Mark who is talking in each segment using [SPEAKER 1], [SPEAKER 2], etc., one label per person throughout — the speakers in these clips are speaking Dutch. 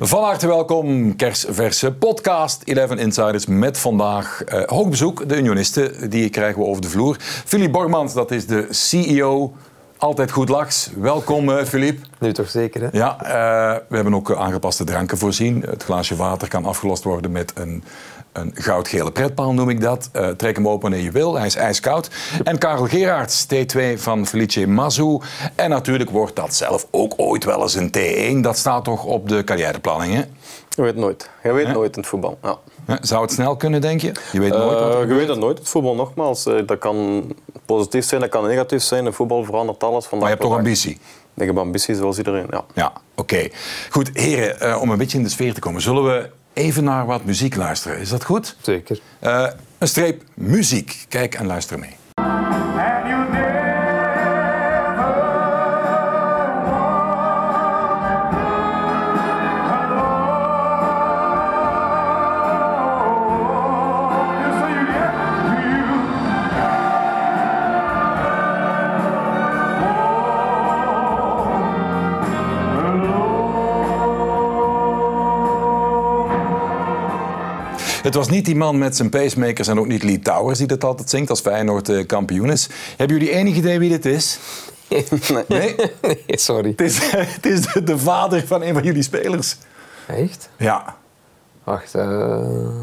[SPEAKER 1] Van harte welkom, kersverse podcast 11 Insiders met vandaag uh, hoog bezoek. De unionisten, die krijgen we over de vloer. Philippe Borgmans, dat is de CEO. Altijd goed lachs. Welkom, uh, Philippe.
[SPEAKER 2] Nu toch zeker, hè?
[SPEAKER 1] Ja, uh, we hebben ook aangepaste dranken voorzien. Het glaasje water kan afgelost worden met een een goudgele pretpaal noem ik dat. Uh, trek hem open wanneer je wil. Hij is ijskoud. En Karel Gerards, T2 van Felice Mazou. En natuurlijk wordt dat zelf ook ooit wel eens een T1. Dat staat toch op de carrièreplanning?
[SPEAKER 2] Je weet nooit. Je weet nooit in het voetbal. Ja.
[SPEAKER 1] Zou het snel kunnen, denk je? Je weet nooit wat
[SPEAKER 2] uh, Je weet het nooit. Het voetbal, nogmaals. Uh, dat kan positief zijn, dat kan negatief zijn. In voetbal verandert alles.
[SPEAKER 1] Maar je hebt toch ambitie?
[SPEAKER 2] Ik heb ambitie, zoals iedereen, ja.
[SPEAKER 1] Ja, oké. Goed, heren, om een beetje in de sfeer te komen. Zullen we even naar wat muziek luisteren. Is dat goed?
[SPEAKER 2] Zeker.
[SPEAKER 1] Uh, een streep muziek. Kijk en luister mee. Het was niet die man met zijn pacemakers en ook niet Lee Towers die dat altijd zingt als Feyenoord uh, kampioen is. Hebben jullie enig idee wie dit is?
[SPEAKER 2] Nee. nee? nee sorry.
[SPEAKER 1] Het is, het is de, de, vader van een van jullie spelers.
[SPEAKER 2] Echt?
[SPEAKER 1] Ja.
[SPEAKER 2] Wacht. Uh,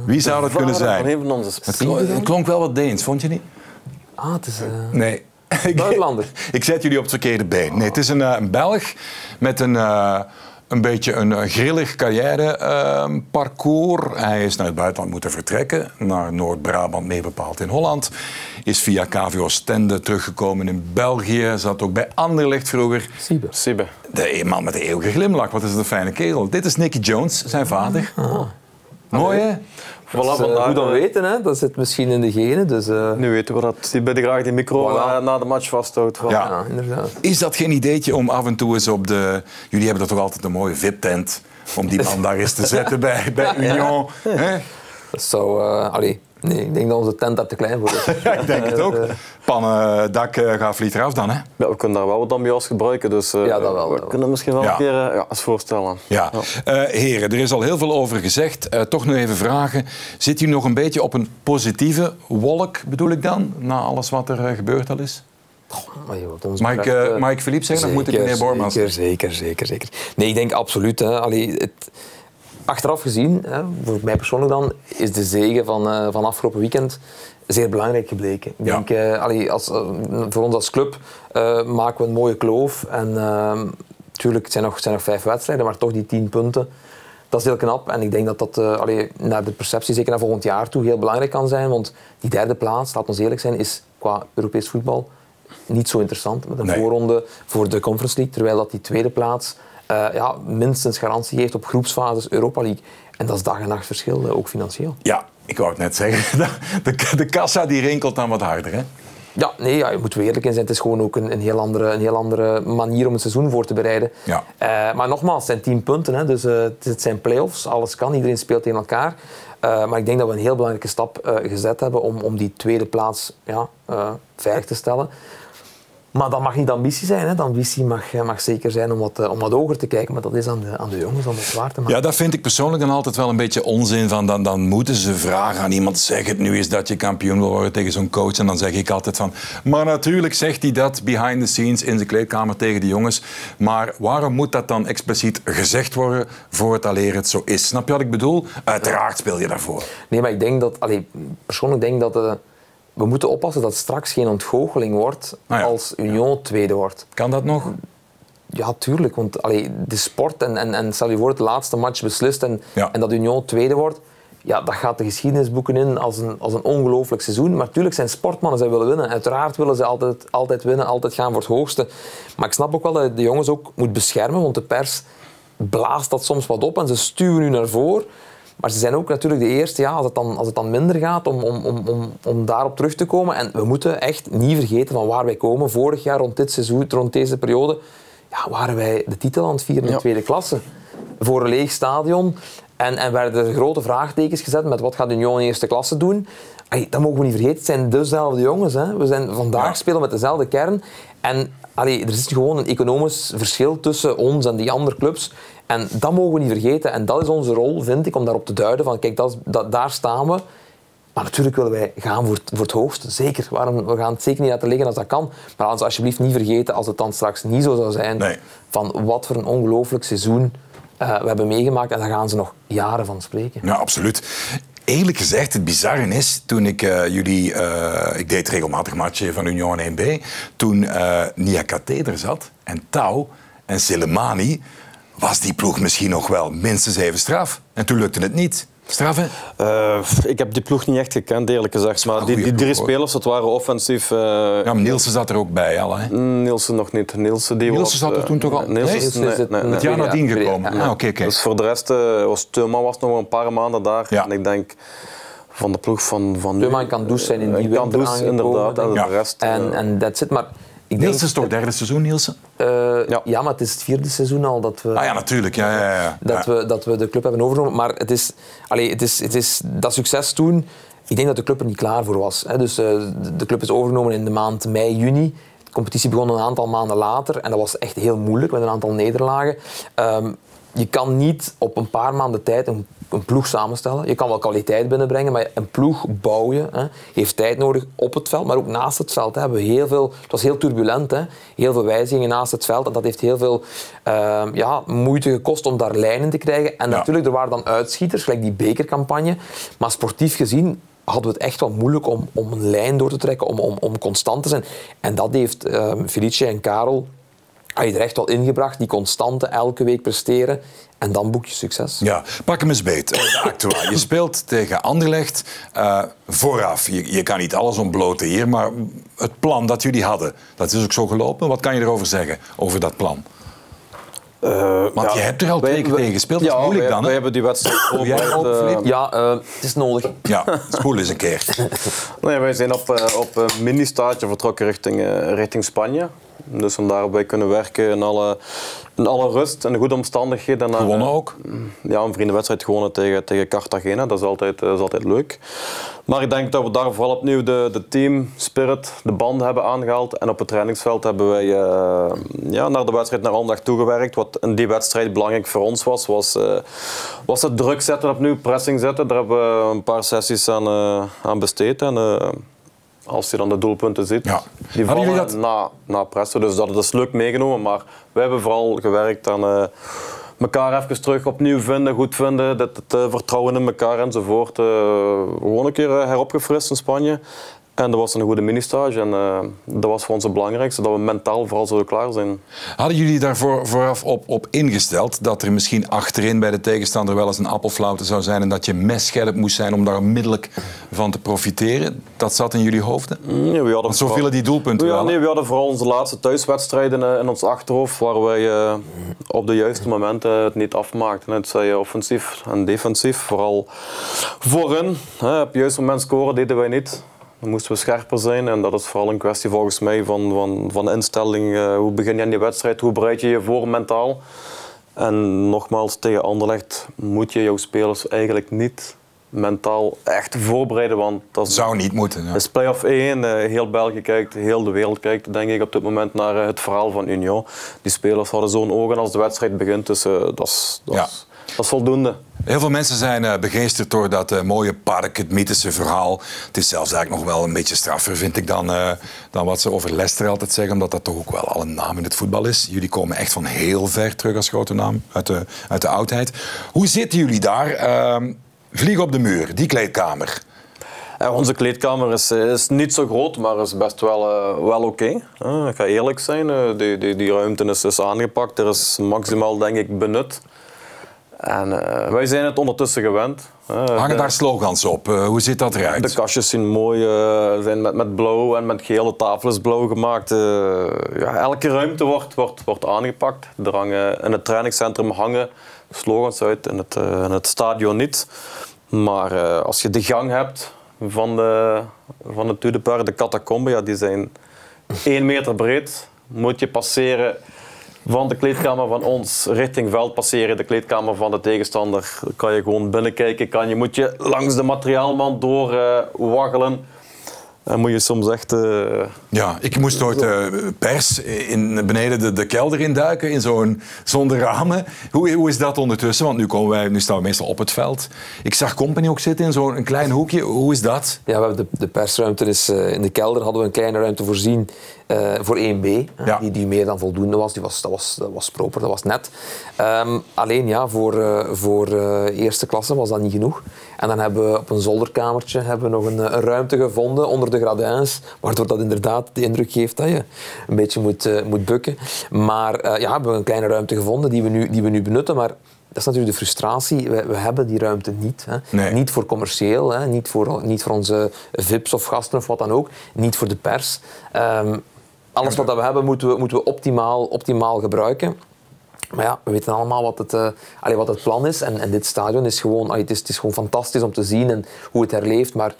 [SPEAKER 1] wie zou dat kunnen zijn?
[SPEAKER 2] Van een van onze
[SPEAKER 1] het, klonk, het klonk wel wat Deens, vond je niet?
[SPEAKER 2] Ah, het is... Uh...
[SPEAKER 1] Nee.
[SPEAKER 2] Buitenlander.
[SPEAKER 1] ik zet jullie op het verkeerde been. Nee, het is een, een Belg met een een beetje een grillig carrièreparcours. Hij is naar het buitenland moeten vertrekken, naar Noord-Brabant, meer bepaald in Holland. Is via KVO Stende teruggekomen in België. Zat ook bij Anderlecht vroeger.
[SPEAKER 2] Siebe. Siebe.
[SPEAKER 1] De man met de eeuwige glimlach. Wat is het een fijne kerel. Dit is Nicky Jones, zijn vader. Ah. Mooi, hè?
[SPEAKER 2] Voilà, dat uh, dan weten, hè? dat zit misschien in de genen. Dus, uh... Nu weten we dat hij bij de graag die micro voilà. na de match vasthoudt.
[SPEAKER 1] Ja. ja. inderdaad. Is dat geen ideetje om af en toe eens op de... Jullie hebben toch altijd een mooie VIP-tent om die man daar eens te zetten bij, bij Union. Ja.
[SPEAKER 2] Dat zou... Uh, allee, Nee, ik denk dat onze tent daar te klein voor is.
[SPEAKER 1] ja, ik denk het ook. Pannen, dak uh, gaat vliet eraf dan, hè?
[SPEAKER 2] Ja, we kunnen daar wel wat ambiance gebruiken, dus uh, ja, dat wel, we kunnen misschien wel een keer uh, ja, eens voorstellen.
[SPEAKER 1] Ja. heren, er is al heel veel over gezegd. toch nog even vragen. Zit u nog een beetje op een positieve wolk, bedoel ik dan, na alles wat er gebeurd al is?
[SPEAKER 2] Oh,
[SPEAKER 1] mag, ik, uh, mag ik Philippe zeggen? Zeker, of moet ik meneer Bormans?
[SPEAKER 2] Zeker, zeker, zeker, zeker. Nee, ik denk absoluut. Hè. Allee, het, Achteraf gezien, hè, voor mij persoonlijk dan, is de zegen van, uh, van afgelopen weekend zeer belangrijk gebleken. Ik denk, uh, allee, als, uh, voor ons als club maken we een mooie kloof. En natuurlijk, het zijn, nog, het zijn nog vijf wedstrijden, maar toch die tien punten. Dat is heel knap en ik denk dat dat allee, naar de perceptie, zeker naar volgend jaar toe, heel belangrijk kan zijn. Want die derde plaats, laat ons eerlijk zijn, is qua Europees voetbal niet zo interessant. Met een voorronde voor de Conference League, terwijl dat die tweede plaats uh, ja, minstens garantie geeft op groepsfases Europa League. En dat is dag en nacht verschil, eh, ook financieel.
[SPEAKER 1] Ja, ik wou het net zeggen. De, de kassa die rinkelt dan wat harder, hè?
[SPEAKER 2] Ja, nee, ja, je moet eerlijk in zijn. Het is gewoon ook een, een, heel andere, een heel andere manier om een seizoen voor te bereiden.
[SPEAKER 1] Ja.
[SPEAKER 2] Uh, maar nogmaals, het zijn tien punten. Hè, dus uh, het zijn play-offs. Alles kan. Iedereen speelt tegen elkaar. Uh, maar ik denk dat we een heel belangrijke stap gezet hebben om, om die tweede plaats ja, veilig te stellen. Maar dat mag niet ambitie zijn. Hè. De ambitie mag, eh, mag zeker zijn om wat, eh, om wat hoger te kijken. Maar dat is aan de, aan de jongens om het waar te maken.
[SPEAKER 1] Ja, dat vind ik persoonlijk dan altijd wel een beetje onzin. Van dan, dan moeten ze vragen aan iemand. Zeg het nu eens dat je kampioen wil worden tegen zo'n coach. En dan zeg ik altijd van... Maar natuurlijk zegt hij dat behind the scenes in zijn kleedkamer tegen de jongens. Maar waarom moet dat dan expliciet gezegd worden voor het alleen het zo is? Snap je wat ik bedoel? Uiteraard speel je daarvoor.
[SPEAKER 2] Nee, maar ik denk dat... Allee, persoonlijk denk dat... Uh, we moeten oppassen dat straks geen ontgoocheling wordt ah als Union tweede wordt.
[SPEAKER 1] Kan dat nog?
[SPEAKER 2] Ja, tuurlijk. Want allee, de sport en, en, en stel je voor het laatste match beslist en, en dat Union tweede wordt, ja, dat gaat de geschiedenisboeken in als een, als een ongelooflijk seizoen. Maar natuurlijk zijn sportmannen, zij willen winnen. Uiteraard willen ze altijd, altijd winnen, altijd gaan voor het hoogste. Maar ik snap ook wel dat je de jongens ook moet beschermen, want de pers blaast dat soms wat op en ze stuwen nu naar voren. Maar ze zijn ook natuurlijk de eerste, ja, als, het dan, als het dan minder gaat, om, om, om, om daarop terug te komen. En we moeten echt niet vergeten van waar wij komen. Vorig jaar, rond dit seizoen, rond deze periode, ja, waren wij de titel aan het vieren in de tweede klasse. Voor een leeg stadion. En, en werden er grote vraagtekens gezet met wat gaat Union in eerste klasse doen. dat mogen we niet vergeten, het zijn dezelfde jongens. Hè. We zijn vandaag spelen met dezelfde kern. En allee, er is gewoon een economisch verschil tussen ons en die andere clubs. En dat mogen we niet vergeten. En dat is onze rol, vind ik, om daarop te duiden. Van, kijk, dat, dat, daar staan we. Maar natuurlijk willen wij gaan voor het, voor het hoogste. Zeker. Waarom, we gaan het zeker niet laten liggen als dat kan. Maar laten we alsjeblieft niet vergeten, als het dan straks niet zo zou zijn, van wat voor een ongelooflijk seizoen uh, we hebben meegemaakt. En daar gaan ze nog jaren van spreken.
[SPEAKER 1] Ja, absoluut. Eerlijk gezegd, het bizarre is, toen ik uh, jullie... Uh, ik deed regelmatig matchen van Union 1B. Toen uh, Niakate er zat en Tau en Selemani... was die ploeg misschien nog wel minstens even straf. En toen lukte het niet. Straffen?
[SPEAKER 3] Uh, ik heb die ploeg niet echt gekend, eerlijk gezegd. Maar die, die, drie spelers, dat waren offensief. Uh,
[SPEAKER 1] ja, maar Nielsen zat er ook bij al. Hè?
[SPEAKER 3] Mm, Nielsen nog niet. Nielsen, die
[SPEAKER 1] Nielsen zat er toen toch al?
[SPEAKER 3] Nielsen
[SPEAKER 1] nee, nee, nee, nee, Het jaar nadien gekomen. Ah, oké, oké.
[SPEAKER 3] Dus voor de rest uh, was Teuma was nog een paar maanden daar. Ja. En ik denk van de ploeg van, van
[SPEAKER 2] Teuma en Kandus zijn in die winter
[SPEAKER 3] inderdaad. En
[SPEAKER 2] ja.
[SPEAKER 3] de rest...
[SPEAKER 2] En, en that's it. Maar
[SPEAKER 1] ik Nielsen is toch derde seizoen, Nielsen?
[SPEAKER 2] Uh, ja. ja. maar het is het vierde seizoen al dat we,
[SPEAKER 1] ah, ja, natuurlijk. Ja, ja, ja.
[SPEAKER 2] Dat, We, dat we de club hebben overgenomen. Maar het is, allee, het is, het is dat succes toen. Ik denk dat de club er niet klaar voor was. Hè. Dus uh, de club is overgenomen in de maand mei, juni. De competitie begon een aantal maanden later en dat was echt heel moeilijk met een aantal nederlagen. Um, je kan niet op een paar maanden tijd een, een, ploeg samenstellen. Je kan wel kwaliteit binnenbrengen, maar een ploeg bouwen hè, heeft tijd nodig op het veld, maar ook naast het veld. Hè. Hebben we heel veel, het was heel turbulent, hè. heel veel wijzigingen naast het veld. En dat heeft heel veel uh, ja, moeite gekost om daar lijnen te krijgen. En ja. natuurlijk, er waren dan uitschieters, gelijk die bekercampagne. Maar sportief gezien hadden we het echt wel moeilijk om, om een lijn door te trekken, om, om, om constant te zijn. En dat heeft uh, Felice en Karel had je er echt wel ingebracht, die constante elke week presteren. En dan boek je succes.
[SPEAKER 1] Ja, pak hem eens beet. De Je speelt tegen Anderlecht uh, vooraf. Je, je, kan niet alles ontbloten hier, maar het plan dat jullie hadden, dat is ook zo gelopen. Wat kan je erover zeggen, over dat plan? Uh, Want ja, je hebt er al twee keer tegen gespeeld, dat
[SPEAKER 3] ja,
[SPEAKER 1] is moeilijk
[SPEAKER 3] wij,
[SPEAKER 1] dan.
[SPEAKER 3] Wij hebben die wedstrijd
[SPEAKER 2] uh, Ja, uh, het is nodig.
[SPEAKER 1] Ja, spoel eens een keer.
[SPEAKER 3] nee, wij zijn op, op een mini-staatje vertrokken richting, richting Spanje. Dus vandaar wij kunnen werken in alle, in alle rust en de goede omstandigheden.
[SPEAKER 1] En gewonnen ook?
[SPEAKER 3] Ja, een vriendenwedstrijd gewonnen tegen, tegen Cartagena. Dat is, altijd, dat is altijd leuk. Maar ik denk dat we daar vooral opnieuw de, de team spirit, de band hebben aangehaald. En op het trainingsveld hebben wij uh, ja, naar de wedstrijd naar Almdag toegewerkt. Wat in die wedstrijd belangrijk voor ons was, was, uh, was het druk zetten opnieuw, pressing zetten. Daar hebben we een paar sessies aan, uh, aan besteed. En, als je dan de doelpunten ziet,
[SPEAKER 1] ja.
[SPEAKER 3] die vallen dat... na, na pressen. Dus dat is leuk meegenomen. Maar wij hebben vooral gewerkt aan uh, elkaar even terug opnieuw vinden, goed vinden, het, het vertrouwen in elkaar enzovoort. Uh, gewoon een keer heropgefrist in Spanje. En dat was een goede mini-stage en uh, dat was voor ons het belangrijkste, dat we mentaal vooral zullen klaar zijn.
[SPEAKER 1] Hadden jullie daar voor, vooraf op, op ingesteld dat er misschien achterin bij de tegenstander wel eens een appelflauwte zou zijn en dat je messcherp moest zijn om daar onmiddellijk van te profiteren? Dat zat in jullie hoofden?
[SPEAKER 3] Nee, we hadden
[SPEAKER 1] Want zo vielen die doelpunten
[SPEAKER 3] ja,
[SPEAKER 1] wel.
[SPEAKER 3] Nee, we hadden vooral onze laatste thuiswedstrijden in ons achterhoofd waar wij uh, op de juiste momenten het niet afmaakten. Het zij offensief en defensief, vooral voorin. Hè, op het juiste moment scoren deden wij niet. Dan moesten we scherper zijn en dat is vooral een kwestie volgens mij van, van, van instelling. Uh, hoe begin je aan die wedstrijd? Hoe bereid je je voor mentaal? En nogmaals, tegen Anderlecht moet je jouw spelers eigenlijk niet mentaal echt voorbereiden. Want dat
[SPEAKER 1] zou niet moeten. Ja.
[SPEAKER 3] Het is play-off 1. Uh, heel België kijkt, heel de wereld kijkt denk ik op dit moment naar uh, het verhaal van Union. Die spelers hadden zo'n ogen als de wedstrijd begint. Dus uh, dat is ja. Voldoende.
[SPEAKER 1] Heel veel mensen zijn uh, begeesterd door dat uh, mooie park, het mythische verhaal. Het is zelfs eigenlijk nog wel een beetje straffer, vind ik, dan, uh, dan wat ze over Leicester altijd zeggen. Omdat dat toch ook wel al een naam in het voetbal is. Jullie komen echt van heel ver terug als grote naam uit de, uit de oudheid. Hoe zitten jullie daar? Ehm, vlieg op de muur, die kleedkamer.
[SPEAKER 3] onze kleedkamer is, is, niet zo groot, maar is best wel, wel oké. Okay. ik ga eerlijk zijn, die, die, die ruimte is, is aangepakt. Er is maximaal, denk ik, benut. En uh, wij zijn het ondertussen gewend.
[SPEAKER 1] Uh, Hangen de, daar slogans op? Uh, hoe ziet dat eruit?
[SPEAKER 3] De kastjes zien mooi, zijn met, met blauw en met gele tafel is blauw gemaakt. ja, elke ruimte wordt, wordt, wordt aangepakt. Er hangen, in het trainingscentrum hangen slogans uit, in het, in het stadion niet. Maar als je de gang hebt van de, van de Tudepar, de catacombe, ja, die zijn één meter breed. Moet je passeren van de kleedkamer van ons richting veld passeren, de kleedkamer van de tegenstander, kan je gewoon binnenkijken. Kan je, moet je langs de materiaalman doorwaggelen. Uh, En moet je soms echt... Uh...
[SPEAKER 1] Ja, ik moest ooit uh, pers in, beneden de, de kelder induiken, in zo'n zonder ramen. Hoe, hoe is dat ondertussen? Want nu, komen wij, nu staan we meestal op het veld. Ik zag Company ook zitten in zo'n klein hoekje. Hoe is dat?
[SPEAKER 2] Ja, we hebben de, de persruimte is... Uh, in de kelder hadden we een kleine ruimte voorzien uh, voor 1B. Ja. Die, die meer dan voldoende was. Die was, dat, was dat was proper, dat was net. Um, alleen ja, voor, uh, voor eerste klasse was dat niet genoeg. En dan hebben we op een zolderkamertje hebben we nog een, een ruimte gevonden onder de gradijns, waardoor dat inderdaad de indruk geeft dat je een beetje moet, moet bukken. Maar ja, hebben we een kleine ruimte gevonden die we nu, die we nu benutten. Maar dat is natuurlijk de frustratie. We, we hebben die ruimte niet. Hè. Nee. Niet voor commercieel, hè. Niet, voor, niet voor onze VIP's of gasten of wat dan ook. Niet voor de pers. Um, alles wat we hebben moeten we, moeten we optimaal, optimaal gebruiken. Maar ja, we weten allemaal wat het, uh, allee, wat het plan is. En, en dit stadion is gewoon, allee, het, is, het is gewoon fantastisch om te zien en hoe het herleeft. Maar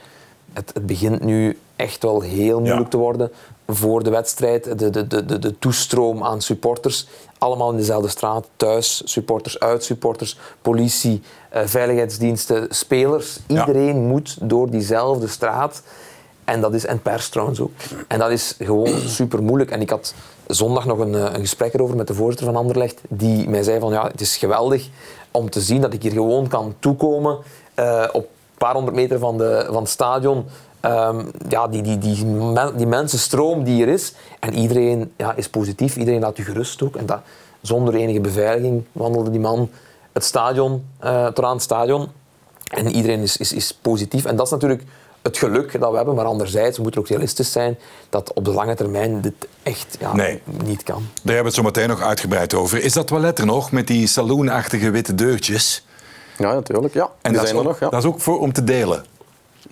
[SPEAKER 2] het, het begint nu echt wel heel moeilijk te worden voor de wedstrijd. De, de, de, de, toestroom aan supporters, allemaal in dezelfde straat. Thuis, supporters, uit supporters, politie, uh, veiligheidsdiensten, spelers. Iedereen moet door diezelfde straat. En dat is, en pers trouwens ook. En dat is gewoon super moeilijk. En ik had zondag nog een, eh, een gesprek erover met de voorzitter van Anderlecht, die mij zei van ja, het is geweldig om te zien dat ik hier gewoon kan toekomen uh, op een paar honderd meter van, de, van het stadion. Um, ja, die, die, die, die mensenstroom die er is. En iedereen ja, is positief, iedereen laat u gerust ook. En dat, zonder enige beveiliging wandelde die man het stadion, uh, tot aan het stadion. En iedereen is, is, is positief. En dat is natuurlijk het geluk dat we hebben, maar anderzijds moeten we ook realistisch zijn dat op de lange termijn dit echt ja, niet kan.
[SPEAKER 1] Daar hebben we het zo meteen nog uitgebreid over. Is dat toilet er nog met die saloonachtige witte deurtjes?
[SPEAKER 3] Ja, natuurlijk. Ja.
[SPEAKER 1] En die zijn er nog. Ja. Dat is ook voor om te delen.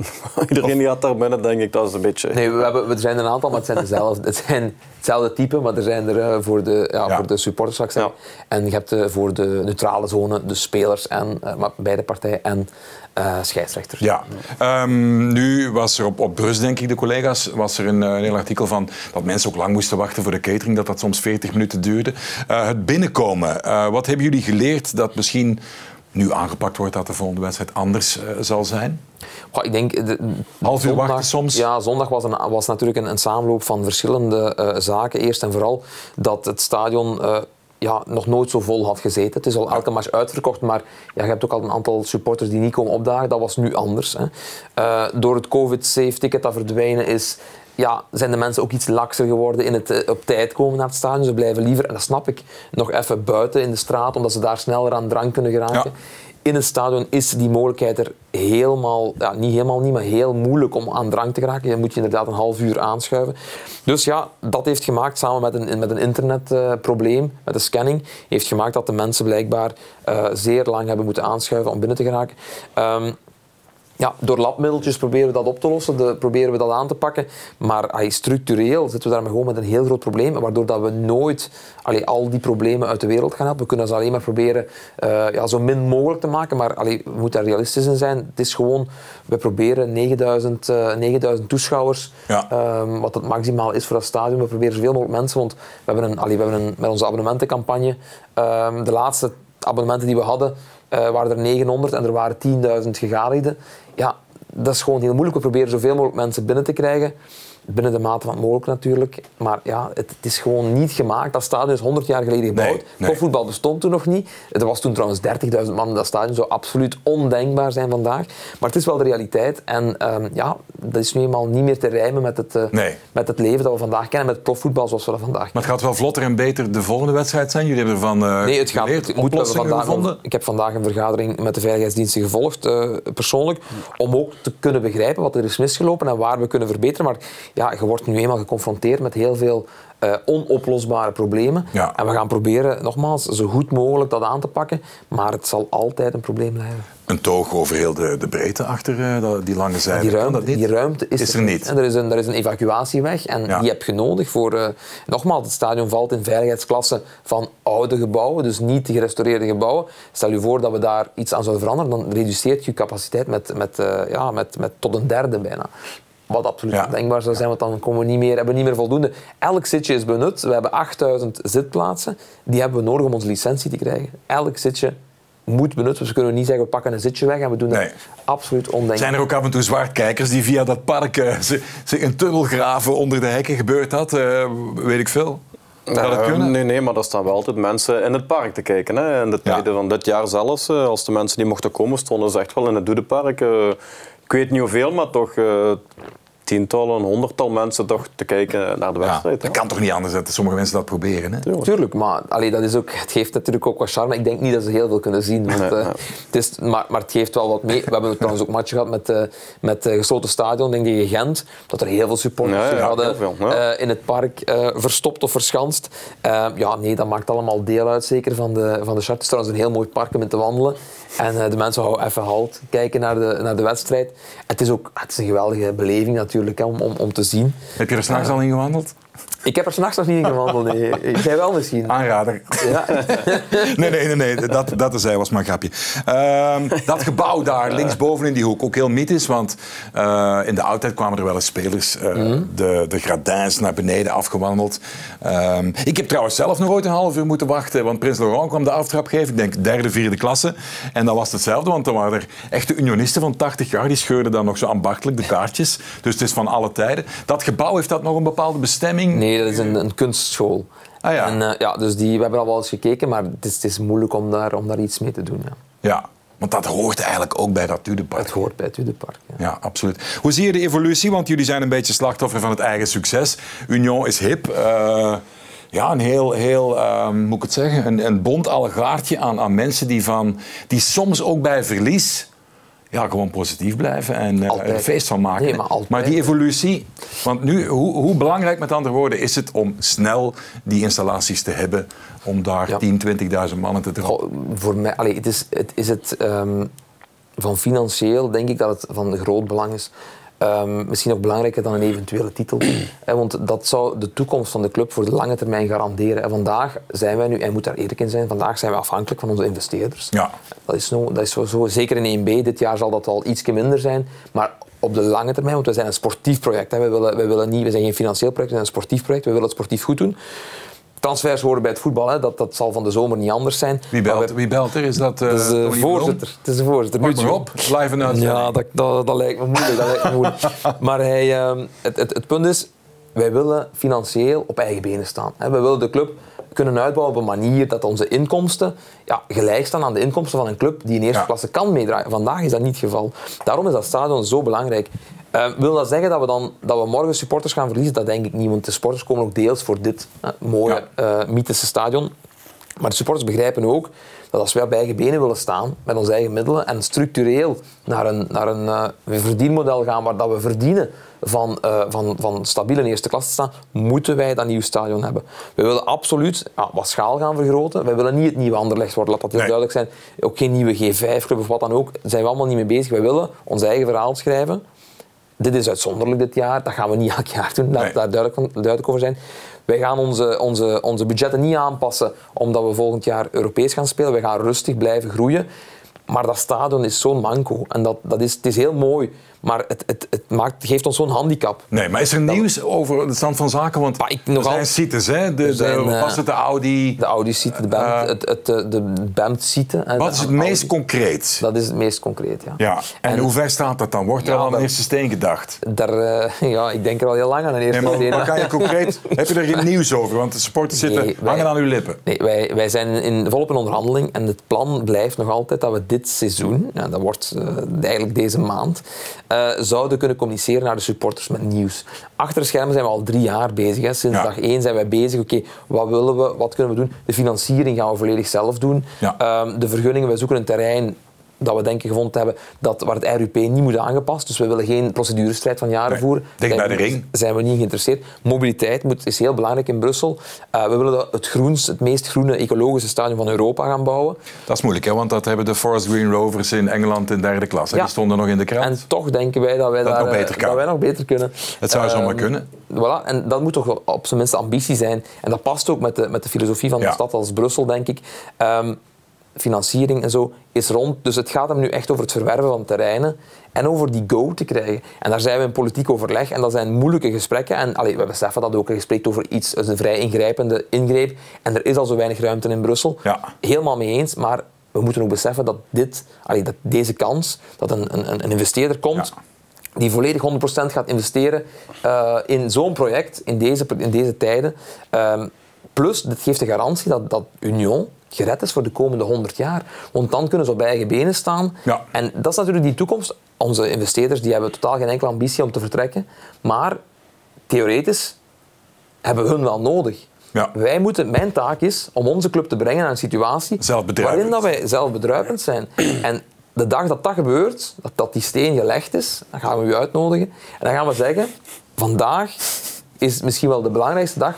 [SPEAKER 3] Iedereen die had daar binnen, denk ik, dat is een beetje...
[SPEAKER 2] Nee, we, hebben, we zijn een aantal, maar het zijn dezelfde. Het zijn hetzelfde type, maar er zijn er uh, voor, de, ja, ja. voor de supporters, zou ik zeggen. Ja. En je hebt uh, voor de neutrale zone de spelers en uh, beide partijen en scheidsrechters.
[SPEAKER 1] Ja. Um, nu was er op, op Brus, denk ik, de collega's, was er een, een heel artikel van dat mensen ook lang moesten wachten voor de catering, dat dat soms 40 minuten duurde. het binnenkomen, wat hebben jullie geleerd dat misschien nu aangepakt wordt dat de volgende wedstrijd anders zal zijn?
[SPEAKER 2] ik denk... De,
[SPEAKER 1] Half uur wachten soms?
[SPEAKER 2] Ja, zondag was, een, was natuurlijk een, een samenloop van verschillende uh, zaken. Eerst en vooral dat het stadion... Uh, ja, nog nooit zo vol had gezeten. Het is al elke match uitverkocht, maar ja, je hebt ook al een aantal supporters die niet komen opdagen. Dat was nu anders. Hè. Uh, door het COVID-safe-ticket dat verdwijnen is, ja, zijn de mensen ook iets lakser geworden in het op tijd komen naar het stadion. Ze blijven liever, en dat snap ik, nog even buiten in de straat, omdat ze daar sneller aan drank kunnen geraken. Ja in het stadion is die mogelijkheid er helemaal, ja, niet helemaal niet, maar heel moeilijk om aan drank te geraken. Je moet je inderdaad een half uur aanschuiven. Dus ja, dat heeft gemaakt, samen met een, met een internetprobleem, uh, met de scanning, heeft gemaakt dat de mensen blijkbaar uh, zeer lang hebben moeten aanschuiven om binnen te geraken. Um, ja, door labmiddeltjes proberen we dat op te lossen, de, proberen we dat aan te pakken. Maar structureel zitten we daarmee gewoon met een heel groot probleem, waardoor dat we nooit allee, al die problemen uit de wereld gaan helpen. We kunnen ze alleen maar proberen uh, ja, zo min mogelijk te maken, maar allee, we moeten daar realistisch in zijn. Het is gewoon, we proberen 9000, uh, 9000 toeschouwers, ja. um, wat het maximaal is voor dat stadion. We proberen zoveel mogelijk mensen, want we hebben, een, we hebben een, met onze abonnementencampagne, um, de laatste abonnementen die we hadden, uh, waren er 900 en er waren 10.000 gegadigden ja, dat is gewoon heel moeilijk. We proberen zoveel mogelijk mensen binnen te krijgen. Binnen de mate van het mogelijk natuurlijk. Maar ja, het, het, is gewoon niet gemaakt. Dat stadion is 100 jaar geleden gebouwd. Nee, Profvoetbal bestond toen nog niet. Er was toen trouwens 30.000 man in dat stadion. Zou absoluut ondenkbaar zijn vandaag. Maar het is wel de realiteit. En um, ja, dat is nu eenmaal niet meer te rijmen met het, uh, nee. met het leven dat we vandaag kennen. Met het profvoetbal zoals we dat vandaag
[SPEAKER 1] Maar het gaat wel vlotter en beter de volgende wedstrijd zijn? Jullie hebben ervan uh,
[SPEAKER 2] Nee, het gaat het moet we vandaag, gevonden? Ik heb vandaag een vergadering met de veiligheidsdiensten gevolgd, uh, persoonlijk. Om ook te kunnen begrijpen wat er is misgelopen en waar we kunnen verbeteren. Maar ja, je wordt nu eenmaal geconfronteerd met heel veel uh, onoplosbare problemen. Ja. En we gaan proberen, nogmaals, zo goed mogelijk dat aan te pakken. Maar het zal altijd een probleem blijven.
[SPEAKER 1] Een toog over heel de, de breedte achter uh, die lange zijde?
[SPEAKER 2] Die ruimte, die ruimte is, is er, niet. En er, is een, er is een evacuatieweg en ja. die heb je nodig voor... Uh, nogmaals, het stadion valt in veiligheidsklasse van oude gebouwen, dus niet gerestaureerde gebouwen. Stel je voor dat we daar iets aan zouden veranderen, dan reduceert je capaciteit met, met, ja, met, met tot een derde bijna. Wat absoluut ja. denkbaar zou zijn, want dan komen we niet meer, hebben we niet meer voldoende. Elk zitje is benut. We hebben 8000 zitplaatsen. Die hebben we nodig om onze licentie te krijgen. Elk zitje moet benutten. Dus we kunnen niet zeggen, we pakken een zitje weg en we doen dat absoluut ondenkbaar.
[SPEAKER 1] Zijn er ook af en toe zwartkijkers die via dat park uh, zich een tunnel graven onder de hekken? Gebeurt dat? Uh, weet ik veel.
[SPEAKER 3] Uh, nee, nee, maar er staan wel altijd mensen in het park te kijken. Hè. In de tijden van dit jaar zelfs, als de mensen die mochten komen, stonden ze echt wel in het Doedepark. Ik weet niet hoeveel, maar toch tientallen, een honderdtal mensen toch te kijken naar de wedstrijd.
[SPEAKER 1] Ja, dat kan toch niet anders dat sommige mensen dat proberen? Hè?
[SPEAKER 2] Tuurlijk, maar allee, dat is ook, het geeft natuurlijk ook wat charme. Ik denk niet dat ze heel veel kunnen zien. Want, uh, het is, maar, maar het geeft wel wat mee. We hebben trouwens ook een match gehad met, uh, met uh, gesloten stadion, denk ik, Gent. Dat er heel veel supporters hadden in het park verstopt of verschanst. ja, nee, dat maakt allemaal deel uit zeker van de, van de chart. Het is trouwens een heel mooi park om te wandelen. En de mensen houden even halt, kijken naar de, naar de wedstrijd. Het is ook het is een geweldige beleving natuurlijk om, om, om te zien.
[SPEAKER 1] Heb je er s'nachts al in gewandeld?
[SPEAKER 2] Ik heb er s'nachts nog niet in gewandeld. Nee. Jij wel misschien.
[SPEAKER 1] Aanrader. Ja. nee, nee, nee, nee. Dat, dat zei was maar een grapje. Uh, dat gebouw daar, linksboven in die hoek, ook heel mythisch. Want uh, in de oudheid kwamen er wel eens spelers uh, mm. de, de gradijns naar beneden afgewandeld. Uh, ik heb trouwens zelf nog ooit een half uur moeten wachten. Want Prins Laurent kwam de aftrap geven. Ik denk derde, vierde klasse. En dat was hetzelfde, want er waren er echte unionisten van 80 jaar. Die scheurden dan nog zo ambachtelijk de kaartjes. Dus het is van alle tijden. Dat gebouw heeft dat nog een bepaalde bestemming?
[SPEAKER 2] Nee, dat is een, een kunstschool.
[SPEAKER 1] Ah, ja.
[SPEAKER 2] En, uh, ja, dus die, we hebben al wel eens gekeken, maar het is, het is moeilijk om daar, om daar iets mee te doen. Ja.
[SPEAKER 1] ja. Want dat hoort eigenlijk ook bij dat Tudepark.
[SPEAKER 2] Het hoort bij het Tudepark.
[SPEAKER 1] Ja. ja. absoluut. Hoe zie je de evolutie? Want jullie zijn een beetje slachtoffer van het eigen succes. Union is hip. Uh, ja, een heel, heel um, moet ik het zeggen, een, een bond allegaartje aan, aan mensen die, van, die soms ook bij verlies ja, gewoon positief blijven en uh, er een feest van maken.
[SPEAKER 2] Nee, maar,
[SPEAKER 1] maar, die evolutie, want nu, hoe, hoe, belangrijk met andere woorden is het om snel die installaties te hebben, om daar ja. 10, 20.000 mannen te
[SPEAKER 2] doen? voor mij, allee, het is het, is het um, van financieel denk ik dat het van groot belang is Um, misschien nog belangrijker dan een eventuele titel. want dat zou de toekomst van de club voor de lange termijn garanderen. En vandaag zijn wij nu, en moet daar eerlijk in zijn, vandaag zijn we afhankelijk van onze investeerders.
[SPEAKER 1] Ja.
[SPEAKER 2] Dat is, no, dat is zo, zo, zeker in 1B. Dit jaar zal dat al iets minder zijn. Maar op de lange termijn, want we zijn een sportief project. Hè. We, willen, we, willen niet, we zijn geen financieel project, we zijn een sportief project. We willen het sportief goed doen transfers horen bij het voetbal. Hè. Dat, dat zal van de zomer niet anders zijn.
[SPEAKER 1] Wie belt, wie belt er? Is dat uh,
[SPEAKER 2] is de voorzitter. Het is de voorzitter.
[SPEAKER 1] Pak maar op, live en
[SPEAKER 2] Ja, dat, dat, dat, lijkt me moeilijk. Dat lijkt me moeilijk. maar hij, uh, het, het, het punt is, wij willen financieel op eigen benen staan. We willen de club kunnen uitbouwen op een manier dat onze inkomsten ja, gelijk staan aan de inkomsten van een club die in eerste ja. klasse kan meedraaien. Vandaag is dat niet het geval. Daarom is dat stadion zo belangrijk. Uh, wil dat zeggen dat we, dan, dat we morgen supporters gaan verliezen? Dat denk ik niet, want de supporters komen ook deels voor dit uh, mooie, ja. uh, mythische stadion. Maar de supporters begrijpen ook dat als wij op eigen benen willen staan, met onze eigen middelen, en structureel naar een, naar een verdienmodel gaan waar dat we verdienen van, uh, van, van stabiel in eerste klasse te staan, moeten wij dat nieuw stadion hebben. We willen absoluut ja, wat schaal gaan vergroten. We willen niet het nieuwe Anderlecht worden, laat dat heel nee. duidelijk zijn. Ook geen nieuwe G5-club of wat dan ook. Daar zijn we allemaal niet mee bezig. We willen ons eigen verhaal schrijven. Dit is uitzonderlijk dit jaar, dat gaan we niet elk jaar doen, laat nee. daar duidelijk, duidelijk over zijn. Wij gaan onze, onze, onze budgetten niet aanpassen omdat we volgend jaar Europees gaan spelen. We gaan rustig blijven groeien. Maar dat stadion is zo'n manco. En dat, dat is, het is heel mooi. Maar het, het, het maakt, geeft ons zo'n handicap.
[SPEAKER 1] Nee, maar is er nieuws over de stand van zaken? Want
[SPEAKER 2] ik nogal,
[SPEAKER 1] er zijn sites, hè? De, zijn, de, was het de Audi?
[SPEAKER 2] De Audi-site, de BAM, uh, het, het, de BAM-site.
[SPEAKER 1] Wat is het meest Audi. concreet?
[SPEAKER 2] Dat is het meest concreet, ja.
[SPEAKER 1] ja. En, en hoe ver staat dat dan? Wordt er ja, al aan een eerste steen gedacht?
[SPEAKER 2] Daar, uh, ja, ik denk er al heel lang aan een eerste
[SPEAKER 1] nee. Maar kan je concreet... heb je er geen nieuws over? Want de supporters zitten nee, wij, hangen aan uw lippen.
[SPEAKER 2] Nee, wij, wij zijn in, volop in onderhandeling. En het plan blijft nog altijd dat we dit seizoen, ja, dat wordt uh, eigenlijk deze maand, zouden kunnen communiceren naar de supporters met nieuws. Achter de schermen zijn we al drie jaar bezig. Hè. Sinds ja. dag één zijn wij bezig. Oké, okay, wat willen we? Wat kunnen we doen? De financiering gaan we volledig zelf doen.
[SPEAKER 1] Ja.
[SPEAKER 2] Um, de vergunningen, wij zoeken een terrein dat we denken gevonden hebben dat waar het RUP niet moet aangepast. Dus we willen geen procedurestrijd van jaren
[SPEAKER 1] nee,
[SPEAKER 2] voeren.
[SPEAKER 1] Denk bij de ring.
[SPEAKER 2] Zijn we niet geïnteresseerd. Mobiliteit moet, is heel belangrijk in Brussel. Uh, we willen het groenst, het meest groene ecologische stadion van Europa gaan bouwen.
[SPEAKER 1] Dat is moeilijk, hè? want dat hebben de Forest Green Rovers in Engeland in derde klas. Ja. Die stonden nog in de krant.
[SPEAKER 2] En toch denken wij dat wij,
[SPEAKER 1] dat
[SPEAKER 2] daar,
[SPEAKER 1] nog beter kan.
[SPEAKER 2] dat wij nog beter kunnen.
[SPEAKER 1] Het zou uh, zomaar kunnen.
[SPEAKER 2] Voilà, en dat moet toch op zijn minst ambitie zijn. En dat past ook met de, met de filosofie van
[SPEAKER 1] ja.
[SPEAKER 2] de stad als Brussel, denk ik. Um, financiering en zo is rond. Dus het gaat hem nu echt over het verwerven van terreinen en over die go te krijgen. En daar zijn we in politiek overleg en dat zijn moeilijke gesprekken. En allee, we beseffen dat ook. Je spreekt over iets, een vrij ingrijpende ingreep. En er is al zo weinig ruimte in Brussel.
[SPEAKER 1] Ja.
[SPEAKER 2] Helemaal mee eens, maar we moeten ook beseffen dat, dit, allee, dat deze kans, dat een, een, een investeerder komt die volledig 100% gaat investeren uh, in zo'n project in deze, in deze tijden. Um, plus, dit geeft de garantie dat, dat Union gered is voor de komende 100 jaar. Want dan kunnen ze op eigen benen staan.
[SPEAKER 1] Ja.
[SPEAKER 2] En dat is natuurlijk die toekomst. Onze investeerders die hebben totaal geen enkele ambitie om te vertrekken. Maar theoretisch hebben we hun wel nodig.
[SPEAKER 1] Ja.
[SPEAKER 2] Wij moeten, mijn taak is om onze club te brengen naar een situatie waarin dat wij zelfbedruipend zijn. En de dag dat dat gebeurt, dat, dat die steen gelegd is, dan gaan we u uitnodigen. En dan gaan we zeggen, vandaag is misschien wel de belangrijkste dag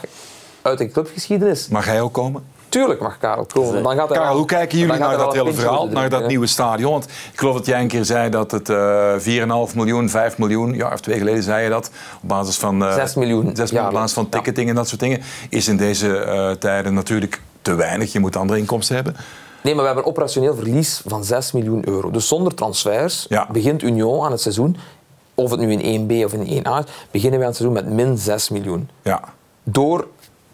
[SPEAKER 2] uit de clubgeschiedenis.
[SPEAKER 1] Mag hij ook komen?
[SPEAKER 2] Tuurlijk mag Karel komen. Dan gaat
[SPEAKER 1] Karel, hoe kijken jullie naar dat hele verhaal, naar dat nieuwe stadion? Want ik geloof dat jij een keer zei dat het uh, eh, 4,5 miljoen, 5 miljoen, ja, of twee geleden zei je dat, op basis van...
[SPEAKER 2] Uh, 6 miljoen.
[SPEAKER 1] 6 miljoen op basis van ticketing en dat soort dingen, is in deze uh, tijden natuurlijk te weinig. Je moet andere inkomsten hebben.
[SPEAKER 2] Nee, maar we hebben een operationeel verlies van 6 miljoen euro. Dus zonder transfers
[SPEAKER 1] ja.
[SPEAKER 2] begint Union aan het seizoen, of het nu in 1B of in 1A is, beginnen we aan het seizoen met min 6 miljoen.
[SPEAKER 1] Ja.
[SPEAKER 2] Door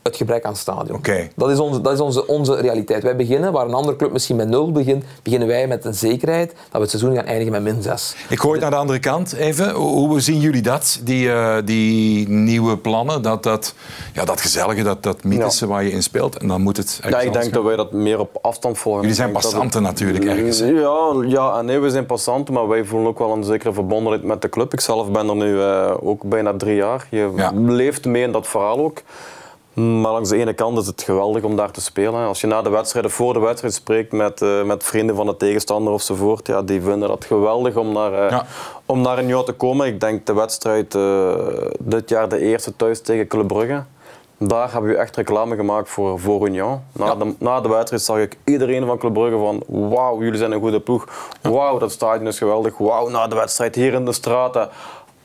[SPEAKER 2] het gebrek aan stadion.
[SPEAKER 1] Okay.
[SPEAKER 2] Dat is, onze, dat is onze, onze realiteit. Wij beginnen, waar een andere club misschien met nul begint, beginnen wij met een zekerheid dat we het seizoen gaan eindigen met min 6.
[SPEAKER 1] Ik gooi het naar de andere kant even. Hoe zien jullie dat, die, uh, die nieuwe plannen? Dat, dat, ja, dat gezellige, dat, dat mythische ja. waar je in speelt. En dan moet het
[SPEAKER 3] Ja, ik denk dat wij dat meer op afstand volgen.
[SPEAKER 1] Jullie zijn passanten het... natuurlijk ergens.
[SPEAKER 3] Ja, ja en nee, we zijn passanten, maar wij voelen ook wel een zekere verbondenheid met de club. Ik zelf ben er nu uh, ook bijna drie jaar. Je ja. leeft mee in dat verhaal ook. Maar langs de ene kant is het geweldig om daar te spelen. Als je na de wedstrijden, voor de wedstrijd spreekt met, uh, met vrienden van de tegenstander ofzovoort, ja, die vinden dat geweldig om naar, uh, ja. om naar een te komen. Ik denk de wedstrijd uh, dit jaar de eerste thuis tegen Club Brugge. Daar hebben we echt reclame gemaakt voor, voor Union. Na, ja. de, na de wedstrijd zag ik iedereen van Club Brugge van wauw, jullie zijn een goede ploeg. Wauw, dat stadion is geweldig. Wauw, na de wedstrijd hier in de straten